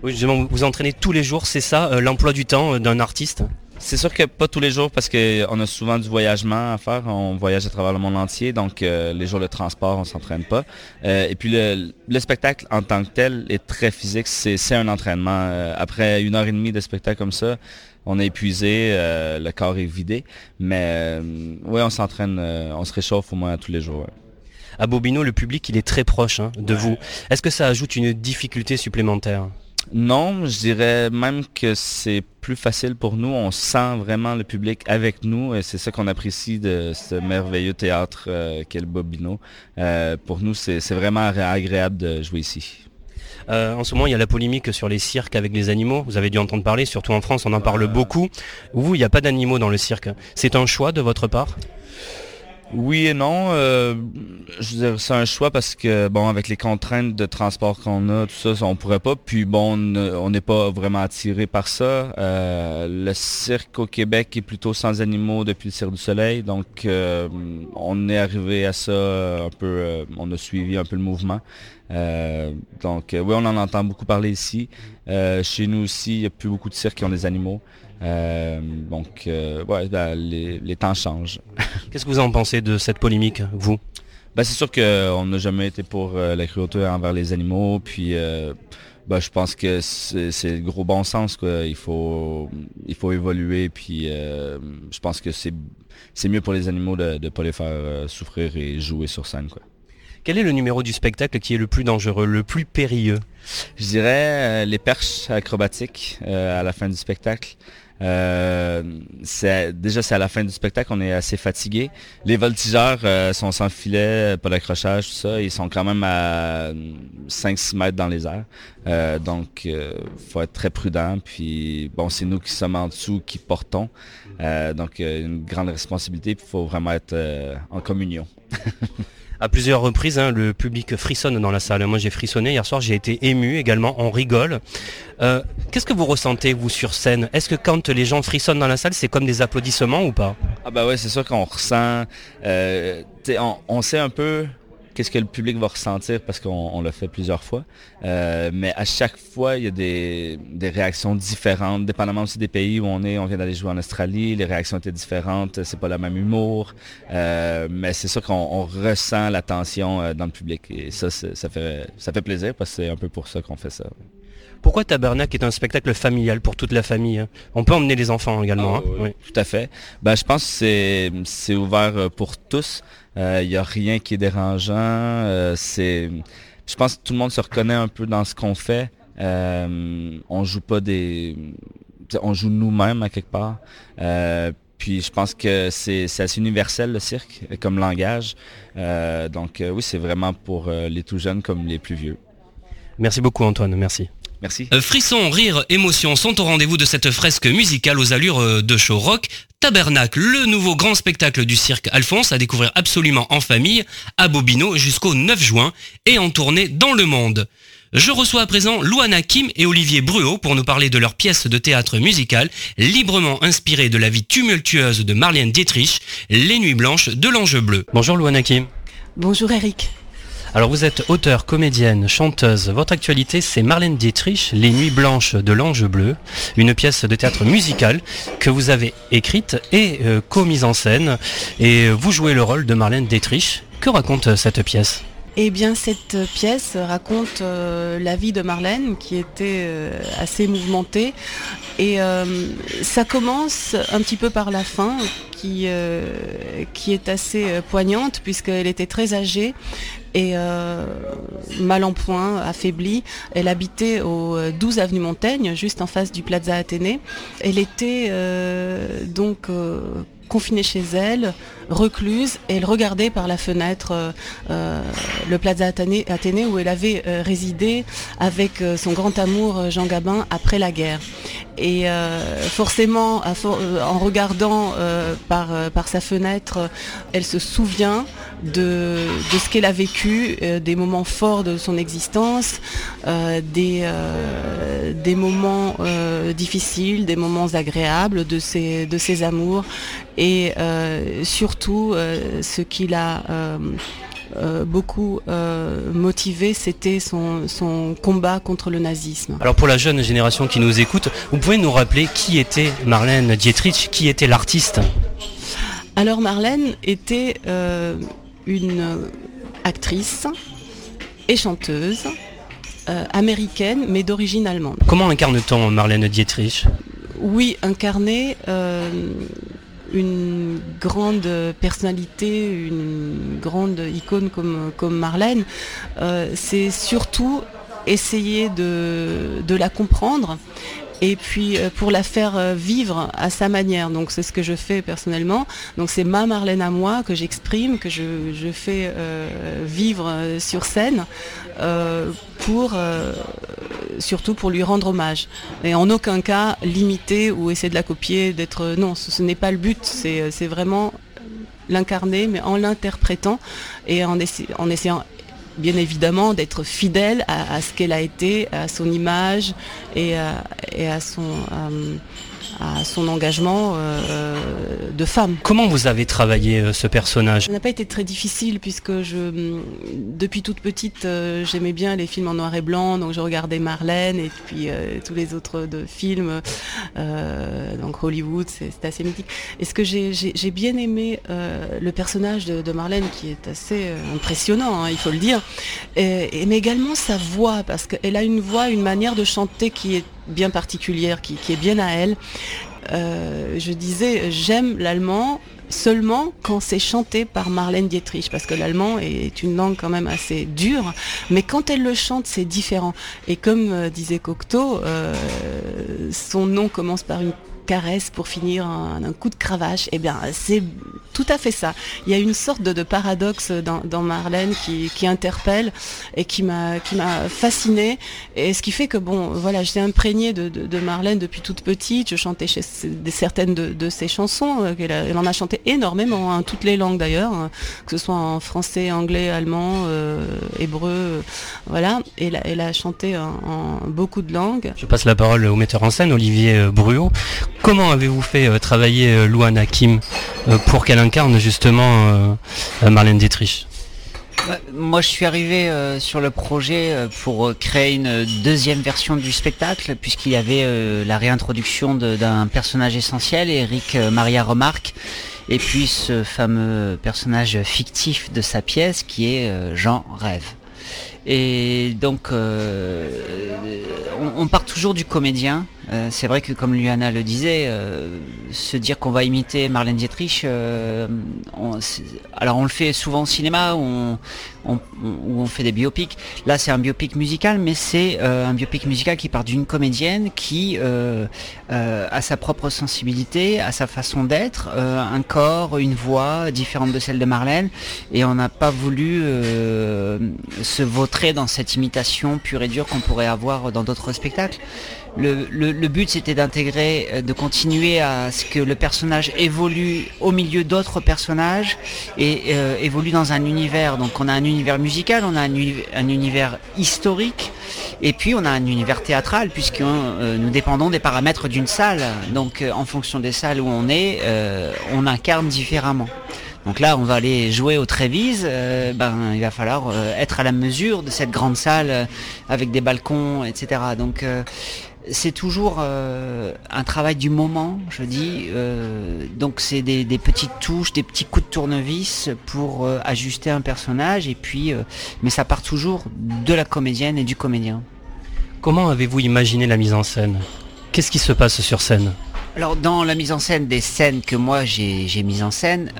Oui, justement, vous entraînez tous les jours, c'est ça, euh, l'emploi du temps euh, d'un artiste?
C'est sûr que pas tous les jours parce qu'on a souvent du voyagement à faire. On voyage à travers le monde entier, donc euh, les jours de transport, on s'entraîne pas. et puis le, spectacle en tant que tel est très physique. C'est un entraînement. après une heure et demie de spectacle comme ça, on est épuisé, le corps est vidé. Mais oui, on s'entraîne, on se réchauffe au moins tous les jours.
À Bobino, le public, il est très proche hein, de vous. Est-ce que ça ajoute une difficulté supplémentaire?
Non, je dirais même que c'est plus facile pour nous. On sent vraiment le public avec nous et c'est ça qu'on apprécie de ce merveilleux théâtre euh, qu'est le Bobino. Euh, pour nous, c'est vraiment agréable de jouer ici.
Euh, en ce moment, il y a la polémique sur les cirques avec les animaux. Vous avez dû entendre parler, surtout en France, on en parle beaucoup. Vous, il n'y a pas d'animaux dans le cirque. C'est un choix de votre part?
Oui et non. Euh, je c'est un choix parce que bon, avec les contraintes de transport qu'on a, tout ça, on pourrait pas. Puis bon, on n'est pas vraiment attiré par ça. Euh, le cirque au Québec est plutôt sans animaux depuis le Cirque du Soleil, donc euh, on est arrivé à ça un peu. on a suivi un peu le mouvement. donc oui, on en entend beaucoup parler ici. chez nous aussi, il n'y a plus beaucoup de cirques qui ont des animaux. Euh, donc, euh, ouais, ben, les, temps changent.
Qu'est-ce que vous en pensez de cette polémique, vous?
Ben, C'est sûr qu'on n'a jamais été pour euh, la cruauté envers les animaux. Puis, ben, je pense que c'est le gros bon sens. Quoi. Il, faut, il faut évoluer. Puis, je pense que c'est mieux pour les animaux de ne pas les faire souffrir et jouer sur scène. Quoi.
Quel est le numéro du spectacle qui est le plus dangereux, le plus périlleux?
Je dirais les perches acrobatiques à la fin du spectacle. Euh, déjà, c'est à la fin du spectacle, on est assez fatigué. Les voltigeurs euh, sont sans filet, pas d'accrochage, tout ça. Ils sont quand même à 5-6 mètres dans les airs. Euh, donc, il faut être très prudent. Puis, bon, c'est nous qui sommes en dessous, qui portons. donc, une grande responsabilité. Il faut vraiment être en communion.
à plusieurs reprises, hein, le public frissonne dans la salle. Moi, j'ai frissonné hier soir, j'ai été ému également, on rigole. Euh, qu'est-ce que vous ressentez, vous, sur scène? Est-ce que quand les gens frissonnent dans la salle, c'est comme des applaudissements ou pas?
Ah bah ouais, c'est sûr qu'on ressent, euh, on, sait un peu qu'est-ce que le public va ressentir parce qu'on l'a fait plusieurs fois. Euh, mais à chaque fois, il y a des, réactions différentes, dépendamment aussi des pays où on est. On vient d'aller jouer en Australie, les réactions étaient différentes, c'est pas le même humour. Euh, mais c'est sûr qu'on ressent la tension dans le public. Et ça, ça fait, ça fait plaisir parce que c'est un peu pour ça qu'on fait ça.
Pourquoi Tabernacle est un spectacle familial pour toute la famille hein? On peut emmener les enfants également.
Ah hein? Tout à fait. Ben, je pense que c'est ouvert euh, pour tous. Il euh, n'y a rien qui est dérangeant. Euh, je pense que tout le monde se reconnaît un peu dans ce qu'on fait. on joue pas des... On joue nous-mêmes à quelque part. Puis je pense que c'est assez universel le cirque comme langage. donc oui, c'est vraiment pour les tout jeunes comme les plus vieux.
Merci beaucoup Antoine, merci.
Merci.
Euh, frissons, rire, émotion sont au rendez-vous de cette fresque musicale aux allures euh, de show rock. Tabernacle, le nouveau grand spectacle du cirque Alphonse à découvrir absolument en famille à Bobino jusqu'au 9 juin et en tournée dans le monde. Je reçois à présent Louana Kim et Olivier Bruot pour nous parler de leur pièce de théâtre musical librement inspirée de la vie tumultueuse de Marlène Dietrich, Les Nuits Blanches de l'Ange Bleu. Bonjour Louana Kim.
Bonjour Eric.
Alors vous êtes auteur, comédienne, chanteuse. Votre actualité c'est Marlène Dietrich, Les Nuits Blanches de l'Ange Bleu, une pièce de théâtre musical que vous avez écrite et euh, co-mise en scène. Et vous jouez le rôle de Marlène Dietrich. Que raconte cette pièce?
Eh bien, cette pièce raconte euh, la vie de Marlène qui était euh, assez mouvementée. Et ça commence un petit peu par la fin, qui, qui est assez poignante, puisqu'elle était très âgée et euh, mal en point, affaiblie. Elle habitait au 12 euh, avenue Montaigne, juste en face du Plaza Athénée. Elle était euh, donc confinée chez elle, recluse, elle regardait par la fenêtre le Plaza Athénée, où elle avait résidé avec son grand amour Jean Gabin après la guerre. Et forcément, en regardant par, sa fenêtre, elle se souvient de, ce qu'elle a vécu, euh, des moments forts de son existence, euh, des, euh, des moments difficiles, des moments agréables de ses, de ses amours et surtout ce qu'il a beaucoup motivé, c'était son, son, combat contre le nazisme.
Alors pour la jeune génération qui nous écoute, vous pouvez nous rappeler qui était Marlène Dietrich, qui était l'artiste?
Alors Marlène était une actrice et chanteuse euh, américaine mais d'origine allemande.
Comment incarne-t-on Marlène Dietrich?
Oui, incarner euh, une grande personnalité, une grande icône comme, comme Marlène, euh, c'est surtout essayer de, de la comprendre et puis euh, pour la faire euh, vivre à sa manière. Donc c'est ce que je fais personnellement. Donc c'est ma Marlène à moi que j'exprime, que je, fais euh, vivre sur scène pour surtout pour lui rendre hommage. Et en aucun cas limiter ou essayer de la copier, d'être non, ce, n'est pas le but. C'est vraiment l'incarner, mais en l'interprétant et en, essayant bien évidemment d'être fidèle à, ce qu'elle a été, à son image et, à, et à son... Euh, à son engagement euh, de femme.
Comment vous avez travaillé euh, ce personnage?
Ça n'a pas été très difficile puisque je, depuis toute petite, euh, j'aimais bien les films en noir et blanc, donc je regardais Marlène et puis tous les autres de films, donc Hollywood, c'est assez mythique. Et ce que j'ai bien aimé le personnage de, Marlène qui est assez impressionnant, hein, il faut le dire, et, mais également sa voix parce qu'elle a une voix, une manière de chanter qui est bien particulière, qui, est bien à elle. Euh, je disais, j'aime l'allemand seulement quand c'est chanté par Marlène Dietrich, parce que l'allemand est une langue quand même assez dure, mais quand elle le chante, c'est différent. Et comme euh, disait Cocteau, euh, son nom commence par une caresse pour finir un, coup de cravache, eh bien c'est tout à fait ça. Il y a une sorte de, paradoxe dans, Marlène qui, interpelle et qui m'a qui m'a fascinée. Et ce qui fait que bon, voilà, j'étais imprégnée de, Marlène depuis toute petite. Je chantais chez, certaines de, ses chansons. Euh, elle, en a chanté énormément, hein, toutes les langues d'ailleurs, hein, que ce soit en français, anglais, allemand, euh, hébreu, voilà. Et elle, elle, a chanté en, beaucoup de langues.
Je passe la parole au metteur en scène, Olivier euh, Bruot. Comment avez-vous fait euh, travailler euh, Louane Hakim euh, pour qu'elle incarne justement Marlène Dietrich?
Moi, je suis arrivé sur le projet pour créer une deuxième version du spectacle, puisqu'il y avait la réintroduction d'un personnage essentiel, Eric Maria Remarque, et puis ce fameux personnage fictif de sa pièce qui est Jean Rêve. Et donc, on, on, part toujours du comédien, euh, c'est vrai que comme Luana le disait, euh, se dire qu'on va imiter Marlène Dietrich, euh, alors on le fait souvent au cinéma où on, où on fait des biopics. Là c'est un biopic musical, mais c'est un biopic musical qui part d'une comédienne qui a sa propre sensibilité, a sa façon d'être, un corps, une voix différente de celle de Marlène, et on n'a pas voulu se vautrer dans cette imitation pure et dure qu'on pourrait avoir dans d'autres spectacles. Le, but c'était d'intégrer, euh, de continuer à ce que le personnage évolue au milieu d'autres personnages et euh, évolue dans un univers. Donc on a un univers musical, on a un, univers historique et puis on a un univers théâtral puisque euh, nous dépendons des paramètres d'une salle. Donc en fonction des salles où on est, on incarne différemment. Donc là, on va aller jouer au Trévise. ben, il va falloir être à la mesure de cette grande salle avec des balcons, etc. Donc c'est toujours euh, un travail du moment, je dis. Euh, donc c'est des, petites touches, des petits coups de tournevis pour euh, ajuster un personnage. Et puis, mais ça part toujours de la comédienne et du comédien.
Comment avez-vous imaginé la mise en scène? Qu'est-ce qui se passe sur scène?
Alors dans la mise en scène des scènes que moi j'ai mises en scène,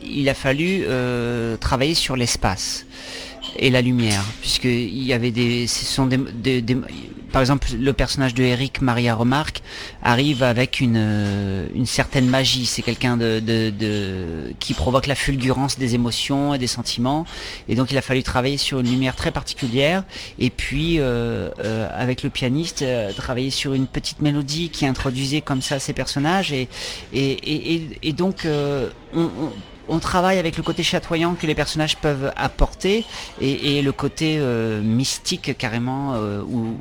il a fallu travailler sur l'espace et la lumière, puisqu'il y avait des, ce sont des, par exemple, le personnage de Eric Maria Remarque arrive avec une, euh, une certaine magie. C'est quelqu'un de, de, qui provoque la fulgurance des émotions et des sentiments. Et donc, il a fallu travailler sur une lumière très particulière. Et puis, euh, euh, avec le pianiste, travailler sur une petite mélodie qui introduisait comme ça ces personnages. Et, et, et, et donc, on on travaille avec le côté chatoyant que les personnages peuvent apporter et, le côté euh, mystique carrément euh, où,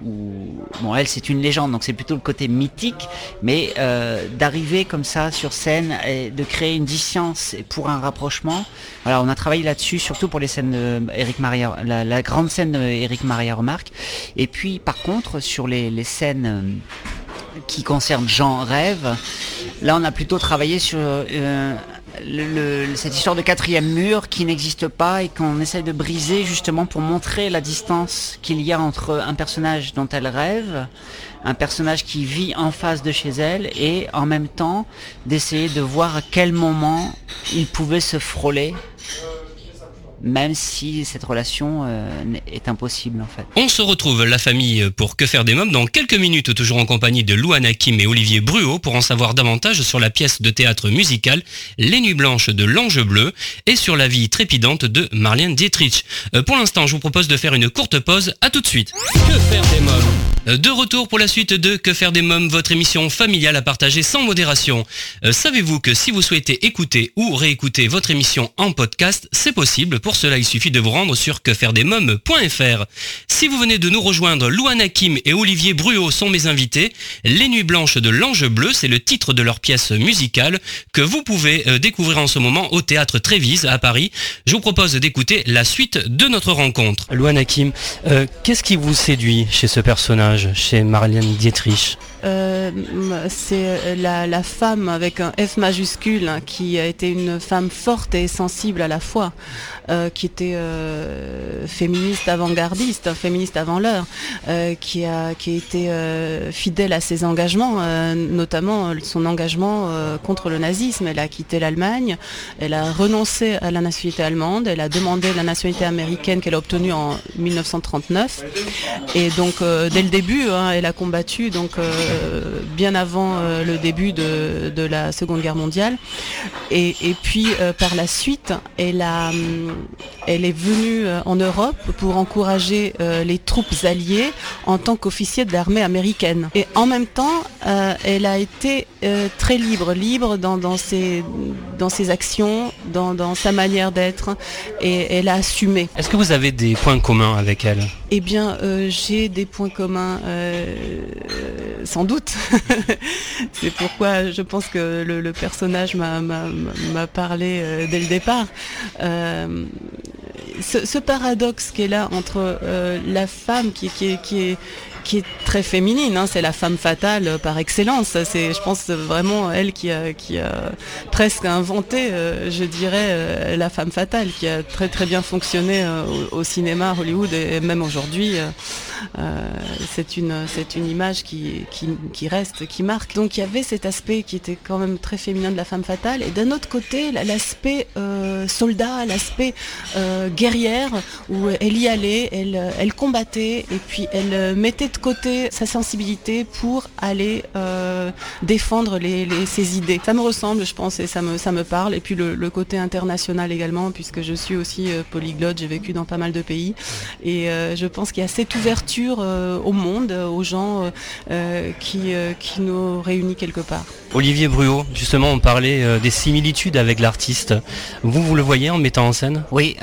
bon elle c'est une légende donc c'est plutôt le côté mythique mais euh, d'arriver comme ça sur scène et de créer une distance pour un rapprochement. Voilà on a travaillé là-dessus surtout pour les scènes de Eric Maria la, grande scène d'Eric Maria Remarque. Et puis par contre sur les, les scènes qui concernent Jean Rêve là on a plutôt travaillé sur cette histoire de quatrième mur qui n'existe pas et qu'on essaie de briser justement pour montrer la distance qu'il y a entre un personnage dont elle rêve, un personnage qui vit en face de chez elle et en même temps d'essayer de voir à quel moment il pouvait se frôler même si cette relation euh, est impossible en fait.
On se retrouve la famille pour Que faire des mômes dans quelques minutes, toujours en compagnie de Louane Kim et Olivier Bruot pour en savoir davantage sur la pièce de théâtre musicale Les Nuits Blanches de l'Ange Bleu et sur la vie trépidante de Marlène Dietrich. Euh, pour l'instant, je vous propose de faire une courte pause. À tout de suite. Que faire des mômes euh, de retour pour la suite de Que faire des mômes, votre émission familiale à partager sans modération. Savez-vous que si vous souhaitez écouter ou réécouter votre émission en podcast, c'est possible pour cela, il suffit de vous rendre sur quefairedesmoms.fr. Si vous venez de nous rejoindre, Louane Kim et Olivier Bruot sont mes invités. Les Nuits Blanches de l'Ange Bleu, c'est le titre de leur pièce musicale que vous pouvez euh, découvrir en ce moment au Théâtre Trévise à Paris. Je vous propose d'écouter la suite de notre rencontre. Louane Kim, euh, qu'est-ce qui vous séduit chez ce personnage, chez Marlène Dietrich?
Euh, c'est la, femme avec un F majuscule hein, qui a été une femme forte et sensible à la fois. Euh, qui était euh, féministe avant-gardiste, féministe avant l'heure, euh, qui, a, qui a été fidèle à ses engagements, notamment son engagement contre le nazisme. Elle a quitté l'Allemagne, elle a renoncé à la nationalité allemande, elle a demandé la nationalité américaine qu'elle a obtenue en 1939. Et donc dès le début, hein, elle a combattu donc bien avant le début de, de, la Seconde Guerre mondiale. Et, et puis par la suite, elle a elle est venue euh, en Europe pour encourager euh, les troupes alliées en tant qu'officier de l'armée américaine. Et en même temps, euh, elle a été très libre, libre dans, ses, dans ses actions, dans, sa manière d'être, et elle a assumé.
Est-ce que vous avez des points communs avec elle?
Eh bien, j'ai des points communs, sans doute. C'est pourquoi je pense que le, personnage m'a parlé dès le départ ce, paradoxe qui est là entre la femme qui est qui est très féminine. Hein, c'est la femme fatale par excellence. C'est, je pense, vraiment elle qui a, presque inventé, euh, je dirais, euh, la femme fatale, qui a très très bien fonctionné euh, au, cinéma, à Hollywood et même aujourd'hui. c'est une c'est une image qui, qui, reste, qui marque. Donc il y avait cet aspect qui était quand même très féminin de la femme fatale, et d'un autre côté l'aspect soldat, l'aspect guerrière où elle y allait, elle elle combattait et puis elle mettait côté sa sensibilité pour aller euh, défendre les, ses idées. Ça me ressemble, je pense, et ça me, ça me parle. Et puis le, côté international également, puisque je suis aussi euh, polyglotte, j'ai vécu dans pas mal de pays. Et euh, je pense qu'il y a cette ouverture au monde, aux gens qui, qui nous réunit quelque part.
Olivier Bruot, justement, on parlait des similitudes avec l'artiste. Vous, vous le voyez en mettant en scène?
Oui,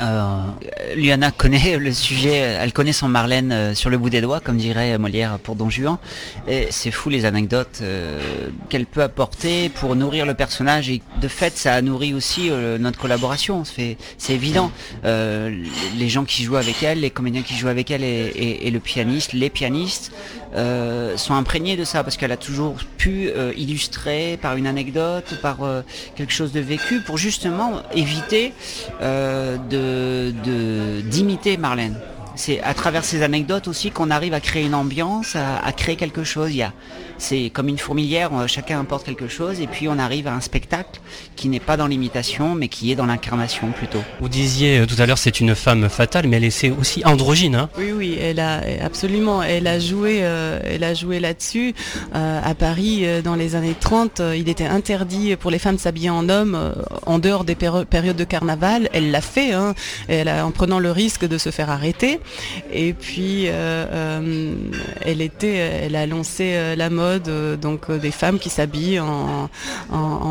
Liana connaît le sujet, elle connaît son Marlène sur le bout des doigts, comme dirait Molière pour Don Juan. C'est fou les anecdotes euh, qu'elle peut apporter pour nourrir le personnage. Et de fait, ça a nourri aussi euh, notre collaboration. C'est évident. Euh, les gens qui jouent avec elle, les comédiens qui jouent avec elle et, le pianiste, les pianistes, sont imprégnés de ça parce qu'elle a toujours pu illustrer par une anecdote, par quelque chose de vécu pour justement éviter d'imiter Marlène c'est à travers ces anecdotes aussi qu'on arrive à créer une ambiance, à, créer quelque chose. C'est comme une fourmilière, chacun importe quelque chose et puis on arrive à un spectacle qui n'est pas dans l'imitation mais qui est dans l'incarnation plutôt.
Vous disiez euh, tout à l'heure c'est une femme fatale mais elle est aussi androgyne. Hein
oui oui, elle a absolument, elle a joué, euh, elle a joué là-dessus. Euh, à Paris dans les années 30, il était interdit pour les femmes de s'habiller en homme en dehors des périodes de carnaval. Elle l'a fait, hein, elle a, en prenant le risque de se faire arrêter. Et puis elle était, elle a lancé la mode euh, donc euh, des femmes qui s'habillent en,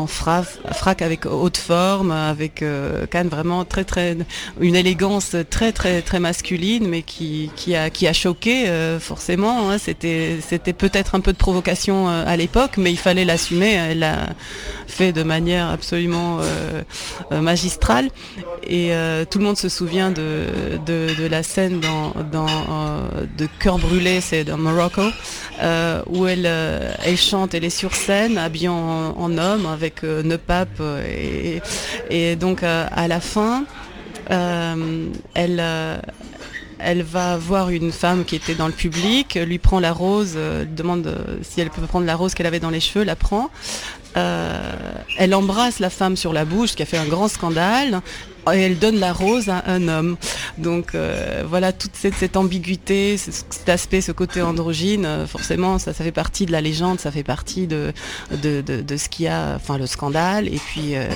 frac avec haute forme, avec euh, vraiment très très une élégance très très très masculine, mais qui, qui a qui a choqué forcément. Hein. C'était c'était peut-être un peu de provocation à l'époque, mais il fallait l'assumer. Elle l'a fait de manière absolument magistrale et tout le monde se souvient de, de, la scène dans, dans de cœur brûlé, c'est dans Morocco, où elle euh, elle chante, elle est sur scène, habillée en, homme, avec euh, ne pape. Euh, et, donc à la fin, elle va voir une femme qui était dans le public, lui prend la rose, demande si elle peut prendre la rose qu'elle avait dans les cheveux, la prend. elle embrasse la femme sur la bouche, qui a fait un grand scandale elle donne la rose à un homme. Donc euh, voilà toute cette, ambiguïté, cet aspect, ce côté androgyne, euh, forcément ça, fait partie de la légende, ça fait partie de, de, ce qui a, enfin le scandale, et puis euh,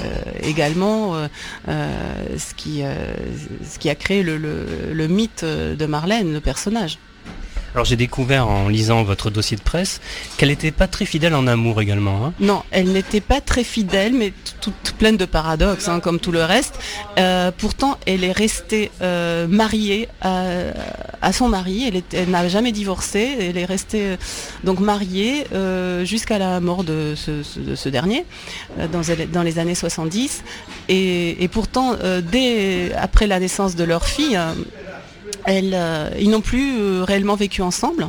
également ce, qui, ce qui a créé le mythe de Marlène, le personnage.
Alors j'ai découvert en lisant votre dossier de presse qu'elle n'était pas très fidèle en amour également. Hein.
Non, elle n'était pas très fidèle, mais toute pleine de paradoxes, hein, comme tout le reste. Euh, pourtant, elle est restée euh, mariée à, son mari. Elle, n'a jamais divorcé. Elle est restée euh, donc mariée jusqu'à la mort de ce, dernier dans, les années 70. Et, et pourtant, dès après la naissance de leur fille, euh, ils n'ont plus euh, réellement vécu ensemble.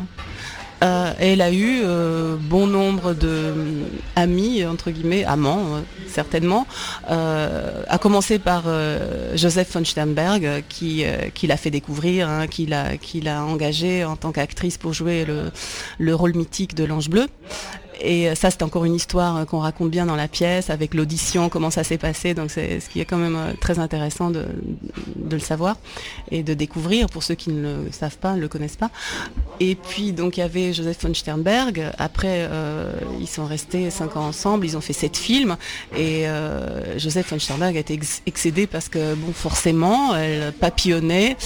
Euh, elle a eu bon nombre de amis, entre guillemets, amants, certainement, à commencer par Joseph von Sternberg, qui, l'a fait découvrir, hein, qui l'a engagé en tant qu'actrice pour jouer le, rôle mythique de l'ange bleu. Et ça, c'est encore une histoire qu'on raconte bien dans la pièce, avec l'audition, comment ça s'est passé. Donc, c'est ce qui est quand même euh, très intéressant de, le savoir et de découvrir pour ceux qui ne le savent pas, ne le connaissent pas. Et puis, donc, il y avait Joseph von Sternberg. Après, euh, ils sont restés cinq ans ensemble. Ils ont fait sept films. Et euh, Joseph von Sternberg a été excédé parce que, bon, forcément, elle papillonnait.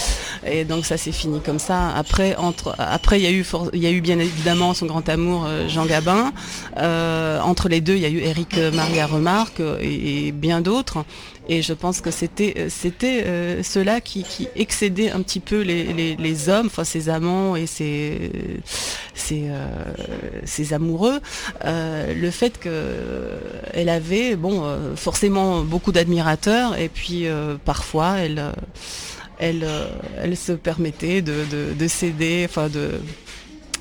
Et donc, ça s'est fini comme ça. Après, entre, après, il y a eu, il y a eu bien évidemment son grand amour, Jean Gabin. Euh, entre les deux, il y a eu Eric Maria Remarque et, bien d'autres. Et je pense que c'était c'était euh, ceux-là qui, excédaient un petit peu les, hommes, enfin ses amants et ses, ses, euh, amoureux. le fait qu'elle avait bon forcément beaucoup d'admirateurs et puis parfois elle elle, elle se permettait de, de céder, enfin de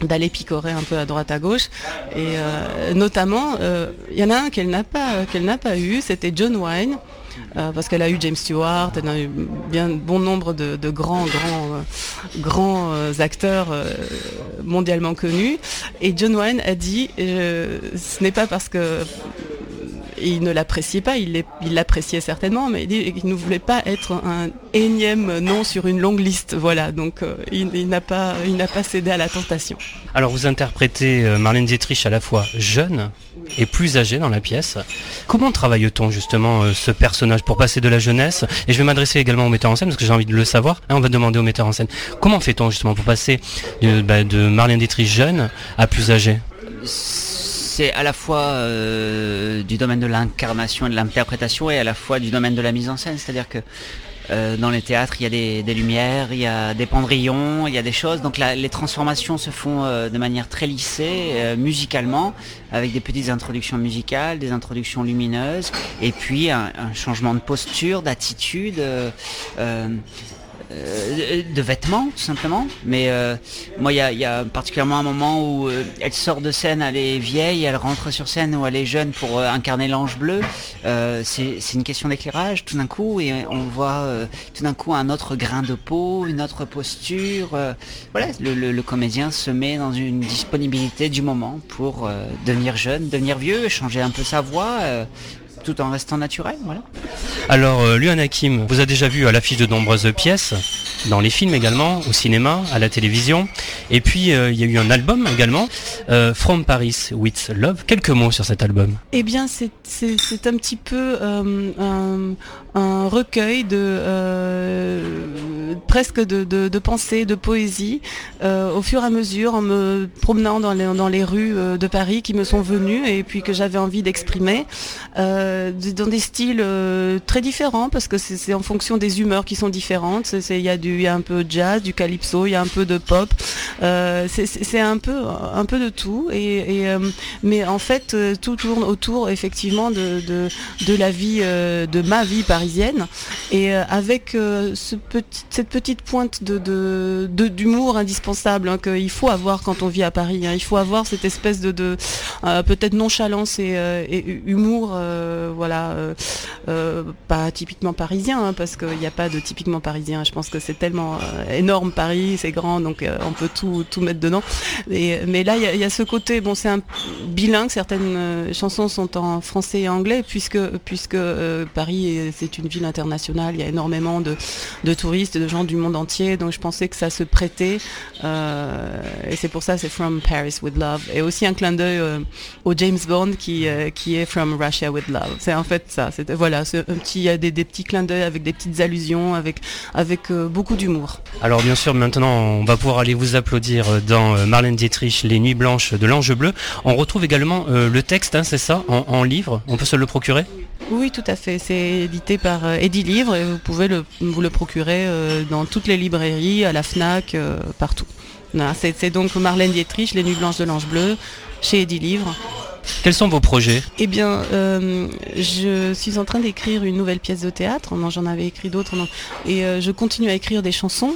d'aller picorer un peu à droite à gauche et notamment il y en a un qu'elle n'a pas qu'elle n'a pas eu c'était John Wine euh, parce qu'elle a eu James Stewart, elle a eu bon nombre de, grands, grands, euh, grands euh, acteurs mondialement connus. Et John Wayne a dit, ce n'est pas parce que il ne l'appréciait pas, il l'appréciait certainement, mais il, ne voulait pas être un énième nom sur une longue liste. Voilà, donc il, n'a pas, pas cédé à la tentation.
Alors vous interprétez Marlène Dietrich à la fois jeune et plus âgée dans la pièce. Comment travaille-t-on justement ce personnage pour passer de la jeunesse? Et je vais m'adresser également au metteur en scène parce que j'ai envie de le savoir. on va demander au metteur en scène. Comment fait-on justement pour passer de, bah, de Marlène Dietrich jeune à plus âgée?
C'est à la fois euh, du domaine de l'incarnation et de l'interprétation et à la fois du domaine de la mise en scène. C'est-à-dire que euh, dans les théâtres, il y a des, lumières, il y a des pendrillons, il y a des choses. Donc les transformations se font euh, de manière très lissée, musicalement, avec des petites introductions musicales, des introductions lumineuses, et puis un changement de posture, d'attitude. Euh, de vêtements tout simplement. Mais euh, moi, il y a, particulièrement un moment où euh, elle sort de scène, elle est vieille, elle rentre sur scène où elle est jeune pour incarner l'ange bleu. c'est une question d'éclairage tout d'un coup et on voit tout d'un coup un autre grain de peau, une autre posture. voilà, le, comédien se met dans une disponibilité du moment pour devenir jeune, devenir vieux, changer un peu sa voix tout en restant naturel. Voilà.
Alors, euh, Luan Hakim vous a déjà vu à l'affiche de nombreuses pièces, dans les films également, au cinéma, à la télévision. Et puis, euh, il y a eu un album également, euh, From Paris with Love. Quelques mots sur cet album.
Eh bien, c'est un petit peu un, recueil de presque de, pensées, de poésie, au fur et à mesure, en me promenant dans les, dans les rues de Paris qui me sont venues et puis que j'avais envie d'exprimer. Euh, dans des styles euh, très différents parce que c'est en fonction des humeurs qui sont différentes. Il y, y a un peu de jazz, du calypso, il y a un peu de pop. Euh, c'est un peu, un peu de tout. Et, mais en fait, tout tourne autour effectivement de, de, la vie, de ma vie parisienne. Et avec ce petit, cette petite pointe de d'humour indispensable hein, qu'il faut avoir quand on vit à Paris. Hein. Il faut avoir cette espèce de, de peut-être nonchalance et, humour euh, voilà, euh, euh, pas typiquement parisien, hein, parce qu'il n'y a pas de typiquement parisien. Je pense que c'est tellement énorme Paris, c'est grand, donc on peut tout, tout mettre dedans. mais là, il y, a ce côté, bon, c'est un bilingue, certaines chansons sont en français et anglais, puisque, puisque Paris, c'est une ville internationale, il y a énormément de, de, touristes, de gens du monde entier, donc je pensais que ça se prêtait, et c'est pour ça c'est From Paris with Love, et aussi un clin d'œil au James Bond qui, qui est From Russia with c'est en fait ça. Voilà, c'est un petit, il y a des, petits clins d'œil avec des petites allusions, avec avec euh, beaucoup d'humour.
Alors bien sûr, maintenant on va pouvoir aller vous applaudir euh, dans euh, Marlène Dietrich, Les Nuits Blanches de l'Ange Bleu. On retrouve également le texte, hein, c'est ça, en, livre. On peut se le procurer?
Oui, tout à fait. C'est édité par Eddie Livre et vous pouvez le, vous le procurer dans toutes les librairies, à la Fnac, partout. C'est donc Marlène Dietrich, Les Nuits Blanches de l'Ange Bleu, chez Eddie Livre.
Quels sont vos projets?
Eh bien, euh, je suis en train d'écrire une nouvelle pièce de théâtre. j'en avais écrit d'autres. Et euh, je continue à écrire des chansons.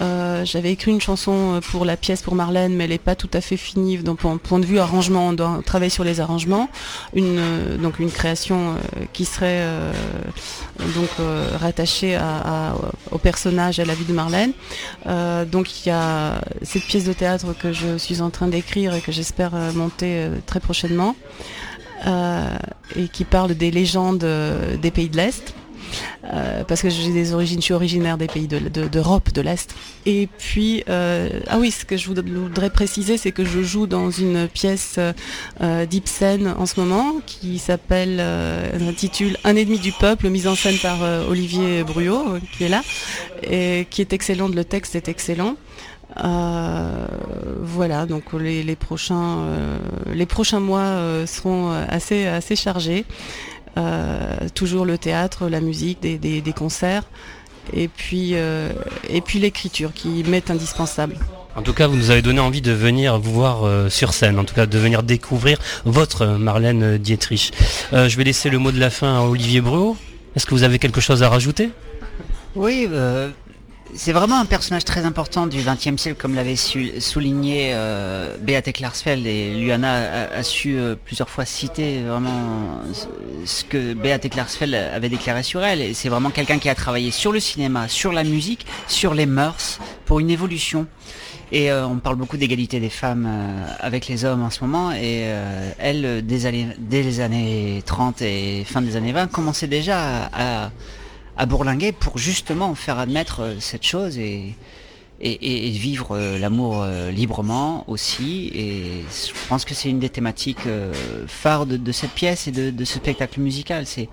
Euh, j'avais écrit une chanson pour la pièce pour Marlène, mais elle n'est pas tout à fait finie. Donc, point de vue arrangement, on doit travailler sur les arrangements. Une, donc une création qui serait donc rattachée au personnage, à la vie de Marlène. donc il y a cette pièce de théâtre que je suis en train d'écrire et que j'espère monter très prochainement, et qui parle des légendes des pays de l'Est. Euh, parce que j'ai des origines, je suis originaire des pays d'Europe, de, l'Est. Et puis, euh, ah oui, ce que je voudrais préciser, c'est que je joue dans une pièce euh, d'Ibsen en ce moment, qui s'appelle, s'intitule Un ennemi du peuple, mise en scène par Olivier Bruot, qui est là, et qui est excellente, le texte est excellent. voilà, donc les, prochains, les prochains mois seront assez, assez chargés. Euh, toujours le théâtre, la musique, des, concerts, et puis, euh, et puis l'écriture qui m'est indispensable.
En tout cas, vous nous avez donné envie de venir vous voir euh, sur scène, en tout cas de venir découvrir votre Marlène Dietrich. je vais laisser le mot de la fin à Olivier Bruot. Est-ce que vous avez quelque chose à rajouter?
Oui, c'est vraiment un personnage très important du XXe siècle, comme l'avait souligné euh, Beate Klarsfeld et Luana a, su euh, plusieurs fois citer vraiment ce que Beate Klarsfeld avait déclaré sur elle. c'est vraiment quelqu'un qui a travaillé sur le cinéma, sur la musique, sur les mœurs, pour une évolution. Et euh, on parle beaucoup d'égalité des femmes avec les hommes en ce moment. Et elle, dès, dès, les années 30 et fin des années 20, commençait déjà à à bourlinguer pour justement faire admettre euh, cette chose et, et, vivre euh, l'amour euh, librement aussi. Et je pense que c'est une des thématiques phares de, cette pièce et de, ce spectacle musical. C'est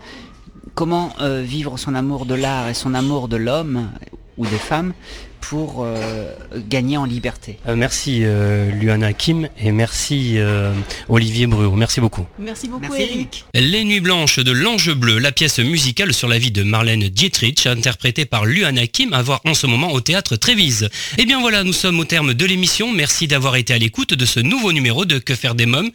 comment vivre son amour de l'art et son amour de l'homme ou des femmes pour euh, gagner en liberté.
Euh, merci euh, Luana Kim et merci Olivier Bruot. Merci beaucoup.
Merci beaucoup Eric.
Les Nuits Blanches de l'Ange Bleu, la pièce musicale sur la vie de Marlène Dietrich, interprétée par Luana Kim, à voir en ce moment au théâtre Trévise. Et eh bien voilà, nous sommes au terme de l'émission. Merci d'avoir été à l'écoute de ce nouveau numéro de Que faire des mômes.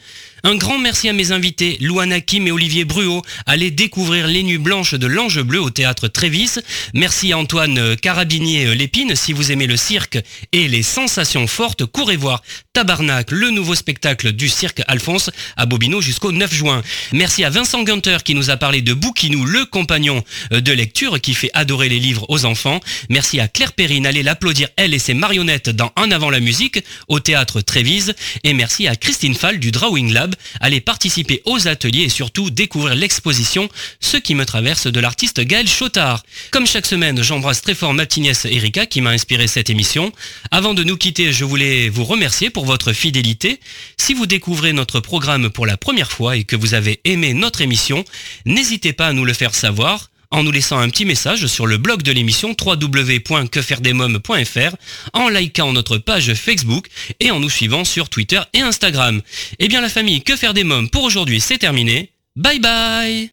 Un grand merci à mes invités, Luana Kim et Olivier Bruot. Allez découvrir les Nuits Blanches de l'Ange Bleu au théâtre Trévis. Merci à Antoine Carabinier-Lépine. Si vous aimez le cirque et les sensations fortes, courez voir Tabarnak, le nouveau spectacle du cirque Alphonse à Bobino jusqu'au 9 juin. Merci à Vincent Gunter qui nous a parlé de Bouquinou, le compagnon de lecture qui fait adorer les livres aux enfants. Merci à Claire Perrine, allez l'applaudir elle et ses marionnettes dans Un avant la musique au théâtre Trévise. Et merci à Christine Fall du Drawing Lab aller participer aux ateliers et surtout découvrir l'exposition Ce qui me traverse de l'artiste Gaël Chotard. Comme chaque semaine, j'embrasse très fort ma Erika qui m'a cette émission. Avant de nous quitter, je voulais vous remercier pour votre fidélité. Si vous découvrez notre programme pour la première fois et que vous avez aimé notre émission, n'hésitez pas à nous le faire savoir en nous laissant un petit message sur le blog de l'émission www.quefairedesmoms.fr, en likant notre page Facebook et en nous suivant sur Twitter et Instagram. Eh bien la famille Que faire des mômes pour aujourd'hui c'est terminé. Bye bye